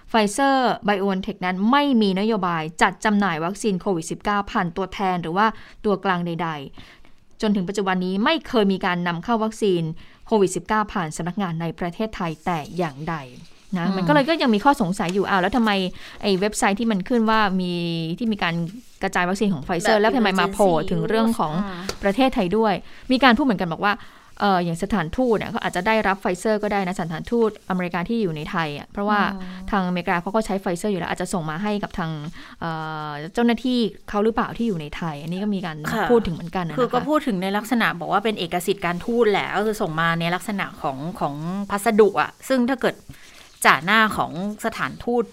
ไฟเซอร์ไบออนเทคนั้นไม่มีนโยบายจัดจำหน่ายวัคซีนโควิด -19 ผ่านตัวแทนหรือว่าตัวกลางใด ๆ จนถึงปัจจุบันนี้ไม่เคยมีการนำเข้าวัคซีนโควิด -19 ผ่านสำนักงานในประเทศไทยแต่อย่างใดนะมันก็เลยก็ยังมีข้อสงสัยอยู่อ้าวแล้วทำไมไอ้เว็บไซต์ที่มันขึ้นว่ามีที่มีการกระจายวัคซีนของไฟเซอร์ แล้วทำไมมาโผล่ถึงเรื่องของประเทศไทยด้วย มีการพูดเหมือนกันบอกว่าเอออย่างสถานทูตเนี่ยเขาอาจจะได้รับไฟเซอร์ก็ได้นะสถานทูตอเมริกาที่อยู่ในไทยอะเพราะว่าทางอเมริกาเขาก็ใช้ไฟเซอร์อยู่แล้วอาจจะส่งมาให้กับทางเจ้าหน้าที่เขาหรือเปล่าที่อยู่ในไทย อันนี้ก็มีการพูดถึงเหมือนกันนะคือก็พูดถึงในลักษณะบอกว่าเป็นเอกสิทธิ์การทูตแหละก็คือส่งมาในลักษณะของของพัสดุอะซึ่งถ้าเกิดจ่าหน้าของสถานทูต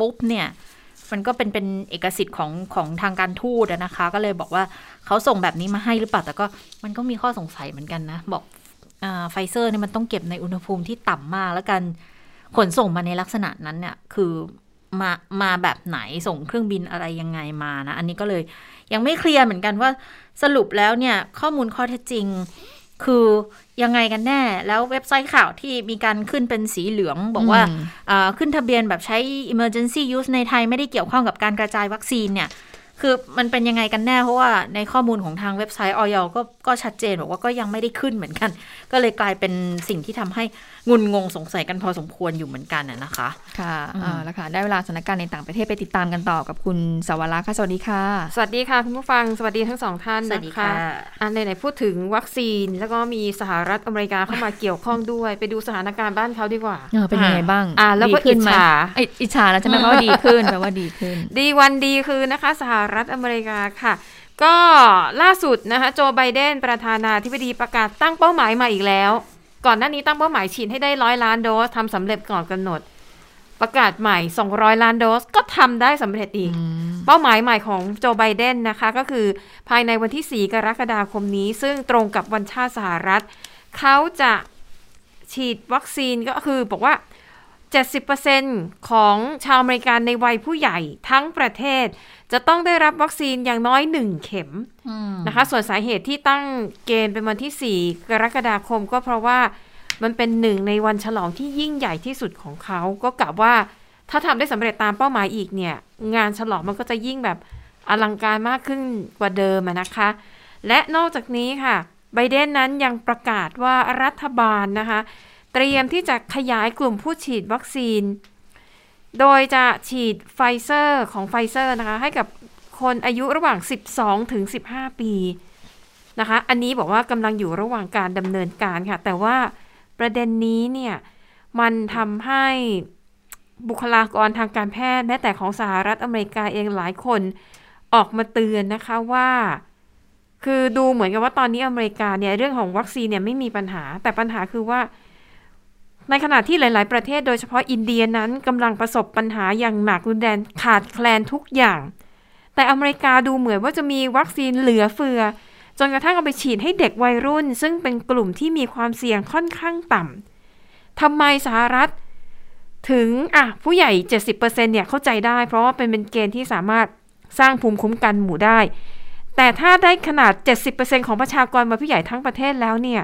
ปุ๊บเนี่ย มันก็เป็นเป็นเอกสิทธิ์ของของทางการทูตนะคะ ก็เลยบอกว่าเขาส่งแบบนี้มาให้หรือเปล่าแต่ก็มันก็มีข้อสงสัยเหมือนกันนะ บอกไฟเซอร์เนี่ยมันต้องเก็บในอุณหภูมิที่ต่ำมาก แล้วการขนส่งมาในลักษณะนั้นเนี่ยคือมามาแบบไหนส่งเครื่องบินอะไรยังไงมานะ อันนี้ก็เลยยังไม่เคลียร์เหมือนกันว่าสรุปแล้วเนี่ยข้อมูลข้อเท็จจริง คือยังไงกันแน่ แล้วเว็บไซต์ข่าวที่มีการขึ้นเป็นสีเหลือง บอกว่าขึ้นทะเบียนแบบใช้ emergency use ในไทยไม่ได้เกี่ยวข้องกับการกระจายวัคซีนเนี่ย คือมันเป็นยังไงกันแน่ เพราะว่าในข้อมูลของทางเว็บไซต์ออยก็ก็ชัดเจนบอกว่าก็ยังไม่ได้ขึ้นเหมือนกัน ก็เลยกลายเป็นสิ่งที่ทำให้งุนงงสงสัยกันพอสมควรอยู่เหมือนกันนะคะ ค่ะอ่าแล้วค่ะ ได้เวลาสถานการณ์ในต่างประเทศไปติดตามกันต่อกับคุณสวรักษ์ค่ะ สวัสดีค่ะ สวัสดีค่ะ คุณผู้ฟัง สวัสดีทั้งสองท่านนะคะอันไหนๆพูดถึงวัคซีน แล้วก็มีสหรัฐอเมริกาเข้ามาเกี่ยวข้องด้วย ไปดูสถานการณ์บ้านเขาดีกว่าเป็นยังไงบ้างอ่าแล้วก็อิจฉาอิจฉาแล้วใช่ไหมว่าดีขึ้นแปลว่าดีขึ้น ดีวันดีคือนะคะ สหรัฐอเมริกาค่ะก็ล่าสุดนะคะโจไบเดนประธานาธิบดีประกาศตั้งเป้าหมายมาอีกแล้ว ก่อนหน้านี้ตั้งเป้าหมายฉีดให้ได้ร้อยล้านโดสทำสำเร็จก่อนกำหนด ประกาศใหม่ 200 ล้านโดสก็ทำได้สำเร็จอีก เป้าหมายใหม่ของโจไบเดนนะคะ ก็คือภายในวันที่ 4 กรกฎาคมนี้ ซึ่งตรงกับวันชาติสหรัฐ เขาจะฉีดวัคซีนก็คือบอกว่า 70%ของชาวอเมริกันในวัยผู้ใหญ่ทั้งประเทศ จะต้องได้รับวัคซีนอย่างน้อยหนึ่งเข็มนะคะ ส่วนสาเหตุที่ตั้งเกณฑ์เป็นวันที่ 4 กรกฎาคมก็เพราะว่ามันเป็นหนึ่งในวันฉลองที่ยิ่งใหญ่ที่สุดของเขา ก็กะว่าถ้าทำได้สำเร็จตามเป้าหมายอีกเนี่ย งานฉลองมันก็จะยิ่งแบบอลังการมากขึ้นกว่าเดิมนะคะ และนอกจากนี้ค่ะไบเดนนั้นยังประกาศว่ารัฐบาลนะคะ เตรียมที่จะขยายกลุ่มผู้ฉีดวัคซีน โดยจะฉีดไฟเซอร์ของไฟเซอร์นะคะ ให้กับคนอายุระหว่าง 12 ถึง 15 ปีนะคะ อันนี้บอกว่ากำลังอยู่ระหว่างการดำเนินการค่ะ แต่ว่าประเด็นนี้เนี่ยมันทำให้บุคลากรทางการแพทย์แม้แต่ของสหรัฐอเมริกาเองหลายคนออกมาเตือนนะคะว่า คือดูเหมือนกับว่าตอนนี้อเมริกาเนี่ยเรื่องของวัคซีนเนี่ยไม่มีปัญหา แต่ปัญหาคือว่า ในขณะที่หลาย ๆ ประเทศโดยเฉพาะอินเดียนั้นกำลังประสบปัญหาอย่างหนักรุนแรงขาดแคลนทุกอย่าง แต่อเมริกาดูเหมือนว่าจะมีวัคซีนเหลือเฟือ จนกระทั่งเอาไปฉีดให้เด็กวัยรุ่น ซึ่งเป็นกลุ่มที่มีความเสี่ยงค่อนข้างต่ำทำไมสหรัฐ ถึงอะผู้ใหญ่ 70%เนี่ยเข้าใจได้ เพราะว่าเป็นเป็นเกณฑ์ที่สามารถสร้างภูมิคุ้มกันหมู่ได้ แต่ถ้าได้ขนาด 70%ของประชากรมาผู้ใหญ่ทั้งประเทศแล้วเนี่ย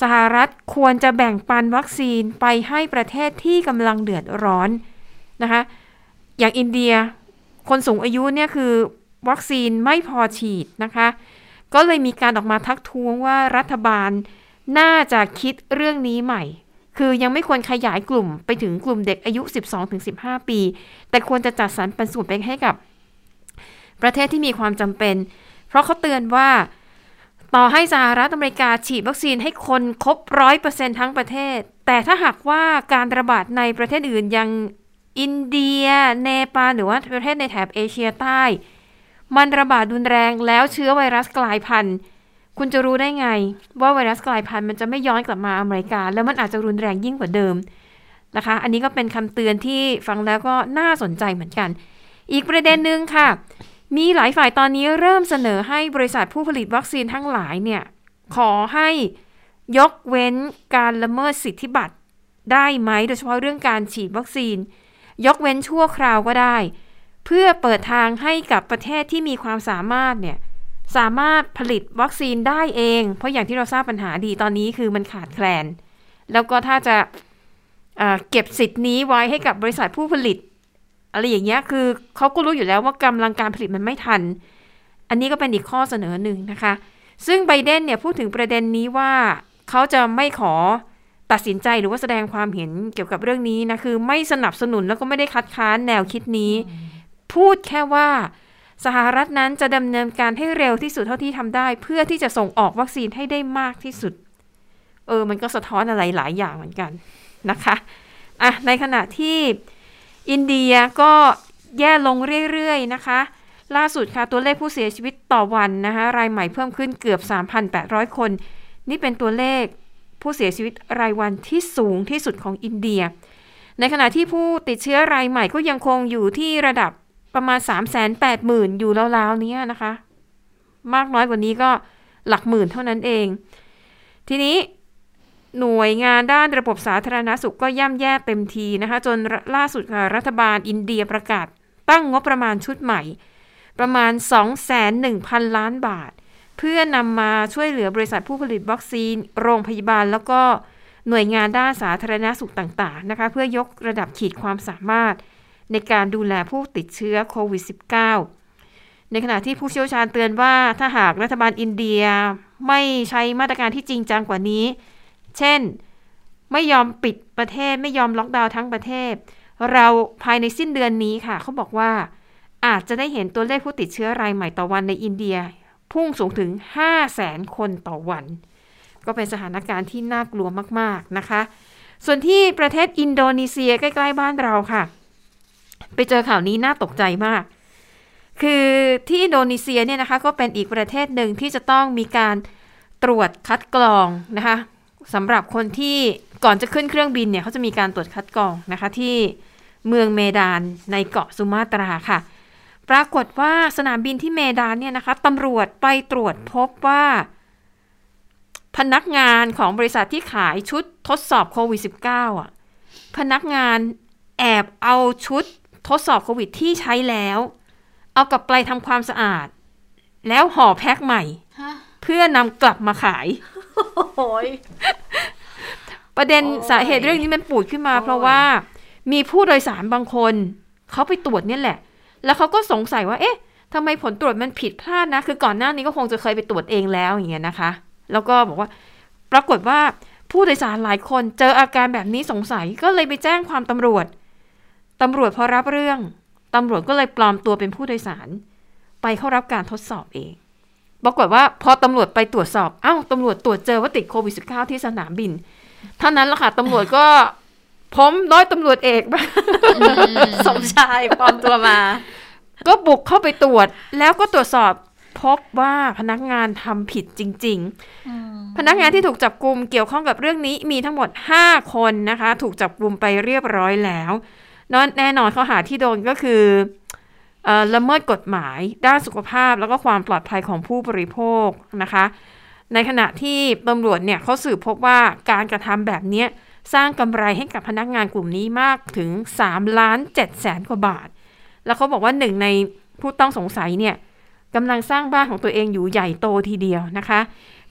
สหรัฐควรจะแบ่งปันวัคซีนไปให้ประเทศที่กำลังเดือดร้อนนะคะอย่างอินเดียคนสูงอายุเนี่ยคือวัคซีนไม่พอฉีดนะคะ ก็เลยมีการออกมาทักท้วงว่ารัฐบาลน่าจะคิดเรื่องนี้ใหม่ คือยังไม่ควรขยายกลุ่มไปถึงกลุ่มเด็กอายุ 12-15 ปี แต่ควรจะจัดสรรปันส่วนไปให้กับ ประเทศที่มีความจำเป็น เพราะเขาเตือนว่า ต่อให้สหรัฐอเมริกาฉีดวัคซีนให้คนครบร้อยเปอร์เซ็นทั้งประเทศ แต่ถ้าหากว่าการระบาดในประเทศอื่นยังอินเดีย เนปาลหรือว่าประเทศในแถบเอเชียใต้ มันระบาดรุนแรงแล้วเชื้อไวรัสกลายพันธุ์คุณจะรู้ได้ไง ว่าไวรัสกลายพันธุ์มันจะไม่ย้อนกลับมาอเมริกา แล้วมันอาจจะรุนแรงยิ่งกว่าเดิมนะคะ อันนี้ก็เป็นคำเตือนที่ฟังแล้วก็น่าสนใจเหมือนกัน อีกประเด็นหนึ่งค่ะ มีหลายฝ่ายตอนนี้เริ่มเสนอให้บริษัทผู้ผลิตวัคซีนทั้งหลายเนี่ย ขอให้ยกเว้นการละเมิดสิทธิบัตรได้ไหมโดยเฉพาะเรื่องการฉีดวัคซีน ยกเว้นชั่วคราวก็ได้ เพื่อเปิดทางให้กับประเทศที่มีความสามารถเนี่ยสามารถผลิตวัคซีนได้เอง เพราะอย่างที่เราทราบปัญหาดีตอนนี้คือมันขาดแคลน แล้วก็ถ้าจะเก็บสิทธิ์นี้ไว้ให้กับบริษัทผู้ผลิต อะไรอย่างเงี้ยคือเขาก็รู้อยู่แล้วว่ากำลังการผลิตมันไม่ทัน อันนี้ก็เป็นอีกข้อเสนอหนึ่งนะคะ ซึ่งไบเดนเนี่ยพูดถึงประเด็นนี้ว่าเขาจะไม่ขอตัดสินใจหรือว่าแสดงความเห็นเกี่ยวกับเรื่องนี้นะคือไม่สนับสนุนแล้วก็ไม่ได้คัดค้านแนวคิดนี้ พูดแค่ว่าสหรัฐนั้นจะดำเนินการให้เร็วที่สุดเท่าที่ทำได้ เพื่อที่จะส่งออกวัคซีนให้ได้มากที่สุด เออ มันก็สะท้อนอะไรหลายอย่างเหมือนกันนะคะอะในขณะที่ อินเดียก็แย่ลงเรื่อยๆนะคะ ล่าสุดค่ะตัวเลขผู้เสียชีวิตต่อวันนะคะรายใหม่เพิ่มขึ้นเกือบ 3,800 คน นี่เป็นตัวเลขผู้เสียชีวิตรายวันที่สูงที่สุดของอินเดีย ในขณะที่ผู้ติดเชื้อรายใหม่ก็ยังคงอยู่ที่ระดับประมาณ 3 8 0 0 0 0 อยู่ราวๆนี้นะคะ มากน้อยกว่านี้ก็หลักหมื่นเท่านั้นเอง ทีนี้ หน่วยงานด้านระบบสาธารณสุขก็ย่ำแย่เต็มทีนะคะ จนล่าสุดค่ะรัฐบาลอินเดียประกาศ ตั้งงบประมาณชุดใหม่ ประมาณ 2,100,000 ล้านบาท เพื่อนำมาช่วยเหลือบริษัทผู้ผลิตวัคซีน โรงพยาบาลแล้วก็หน่วยงานด้านสาธารณสุขต่าง ๆ นะคะ เพื่อยกระดับขีดความสามารถ ในการดูแลผู้ติดเชื้อโควิด -19 ในขณะที่ผู้เชี่ยวชาญเตือนว่าถ้าหากรัฐบาลอินเดียไม่ใช้มาตรการที่จริงจังกว่านี้ เช่น ไม่ยอมปิดประเทศไม่ยอมล็อกดาวน์ทั้งประเทศ เราภายในสิ้นเดือนนี้ค่ะ เขาบอกว่าอาจจะได้เห็นตัวเลขผู้ติดเชื้อรายใหม่ต่อวันในอินเดีย พุ่งสูงถึง 5 0 0แสนคนต่อวัน ก็เป็นสถานการณ์ที่น่ากลัวมากๆนะคะ ส่วนที่ประเทศอินโดนีเซียใกล้ๆบ้านเราค่ะ ไปเจอข่าวนี้น่าตกใจมาก คือที่อินโดนีเซียเนี่ยนะคะ ก็เป็นอีกประเทศหนึ่งที่จะต้องมีการตรวจคัดกรองนะคะ สำหรับคนที่ก่อนจะขึ้นเครื่องบินเนี่ยเขาจะมีการตรวจคัดกรองนะคะที่เมืองเมดานในเกาะสุมาตราค่ะ ปรากฏว่าสนามบินที่เมดานเนี่ยนะคะตำรวจไปตรวจพบว่า พนักงานของบริษัทที่ขายชุดทดสอบโควิด -19 อะ พนักงานแอบเอาชุดทดสอบโควิดที่ใช้แล้ว เอากลับไปทำความสะอาด แล้วห่อแพ็คใหม่ เพื่อนำกลับมาขาย โอ้ยประเด็นสาเหตุเรื่องนี้มันปูดขึ้นมา เพราะว่ามีผู้โดยสารบางคนเขาไปตรวจเนี่ยแหละ แล้วเขาก็สงสัยว่า เอ๊ะทำไมผลตรวจมันผิดพลาดนะ คือก่อนหน้านี้ก็คงจะเคยไปตรวจเองแล้วอย่างเงี้ยนะคะ แล้วก็บอกว่า ปรากฏว่าผู้โดยสารหลายคนเจออาการแบบนี้สงสัยก็เลยไปแจ้งความตำรวจตำรวจพอรับเรื่องตำรวจก็เลยปลอมตัวเป็นผู้โดยสาร ไปเข้ารับการทดสอบเอง ปรากฏว่าพอตำรวจไปตรวจสอบอ้าวตำรวจตรวจเจอว่าติดโควิด -19 ที่สนามบิน เท่านั้นละค่ะตำรวจก็ผมร้อยตำรวจเอกสมชายปลอมตัวมา ก็บุกเข้าไปตรวจ แล้วก็ตรวจสอบพบว่าพนักงานทำผิดจริง ๆ พนักงานที่ถูกจับกลุ่มเกี่ยวข้องกับเรื่องนี้มีทั้งหมด 5 คนนะคะ ถูกจับกลุ่มไปเรียบร้อยแล้วนแน่นอนข้อหาที่โดนก็คือ ละเมิดกฎหมายด้านสุขภาพแล้วก็ความปลอดภัยของผู้บริโภคนะคะ ในขณะที่ตำรวจเนี่ยเขาสืบพบว่าการกระทำแบบนี้สร้างกำไรให้กับพนักงานกลุ่มนี้มากถึง3ล้าน7แสนกว่าบาท แล้วเขาบอกว่าหนึ่งในผู้ต้องสงสัยเนี่ยกำลังสร้างบ้านของตัวเองอยู่ใหญ่โตทีเดียวนะคะ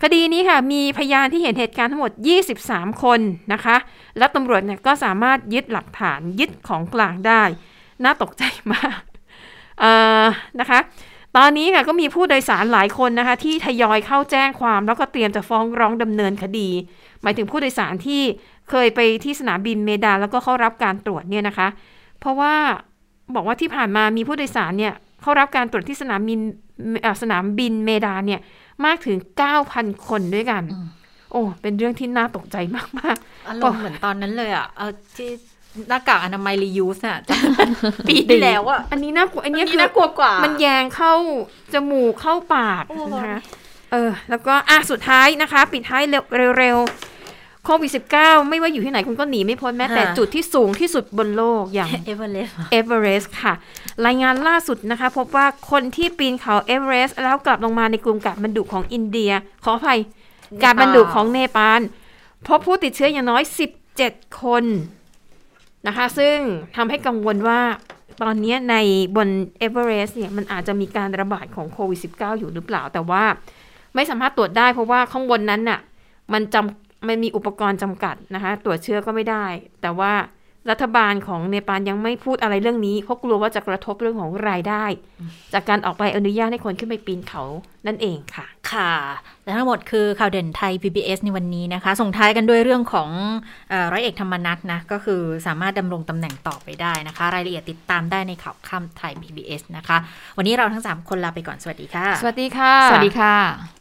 คดีนี้ค่ะมีพยานที่เห็นเหตุการณ์ทั้งหมด 23 คนนะคะ และตำรวจเนี่ยก็สามารถยึดหลักฐานยึดของกลางได้ น่าตกใจมาก นะคะ ตอนนี้ค่ะก็มีผู้โดยสารหลายคนนะคะ ที่ทยอยเข้าแจ้งความแล้วก็เตรียมจะฟ้องร้องดำเนินคดี หมายถึงผู้โดยสารที่เคยไปที่สนามบินเมดานแล้วก็เข้ารับการตรวจเนี่ยนะคะ เพราะว่าบอกว่าที่ผ่านมามีผู้โดยสารเนี่ยเข้ารับการตรวจที่สนามบินสนามบินเมดานเนี่ยมากถึง 9,000 คนด้วยกัน โอ้ เป็นเรื่องที่น่าตกใจมากๆอารมณ์เหมือนตอนนั้นเลยอะ เออที่ หน้ากากอนามัย reuse อะปีที่แล้วอะอันนี้น่ากลัวอันนี้อันนี้คือน่ากลัวกว่า มันแยงเข้าจมูกเข้าปากโอ้นะคะเออ แล้วก็อะสุดท้ายนะคะ ปิดท้ายเร็วเร็วๆโควิด -19 ไม่ว่าอยู่ที่ไหนคุณก็หนีไม่พ้นแม้แต่จุดที่สูงที่สุดบนโลกอย่างเอเวอเรสต์เอเวอเรสต์ค่ะ รายงานล่าสุดนะคะ พบว่าคนที่ปีนเขาเอเวอเรสต์แล้วกลับลงมาในกลุ่มกาฐมาณฑุของอินเดีย ขออภัยกาฐมาณฑุของเนปาลพบผู้ติดเชื้ออย่างน้อย 17 คน นะคะ ซึ่งทำให้กังวลว่าตอนนี้ในบนเอเวอเรสต์เนี่ยมันอาจจะมีการระบาดของโควิด -19 อยู่หรือเปล่า แต่ว่าไม่สามารถตรวจได้เพราะว่าข้างบนนั้นน่ะมันจำมันมีอุปกรณ์จำกัดนะคะ ตรวจเชื้อก็ไม่ได้ แต่ว่า รัฐบาลของเนปาลยังไม่พูดอะไรเรื่องนี้ เพราะกลัวว่าจะกระทบเรื่องของรายได้ จากการออกไปอนุญาตให้คนขึ้นไปปีนเขานั่นเองค่ะ ค่ะและทั้งหมดคือข่าวเด่นไทย PBS ในวันนี้นะคะ ส่งท้ายกันด้วยเรื่องของเออร้อยเอกธรรมนัฐนะ ก็คือสามารถดำรงตำแหน่งต่อไปได้นะคะ รายละเอียดติดตามได้ในข่าวค่ำไทย PBS นะคะ วันนี้เราทั้ง 3 คนลาไปก่อนสวัสดีค่ะ สวัสดีค่ะ สวัสดีค่ะ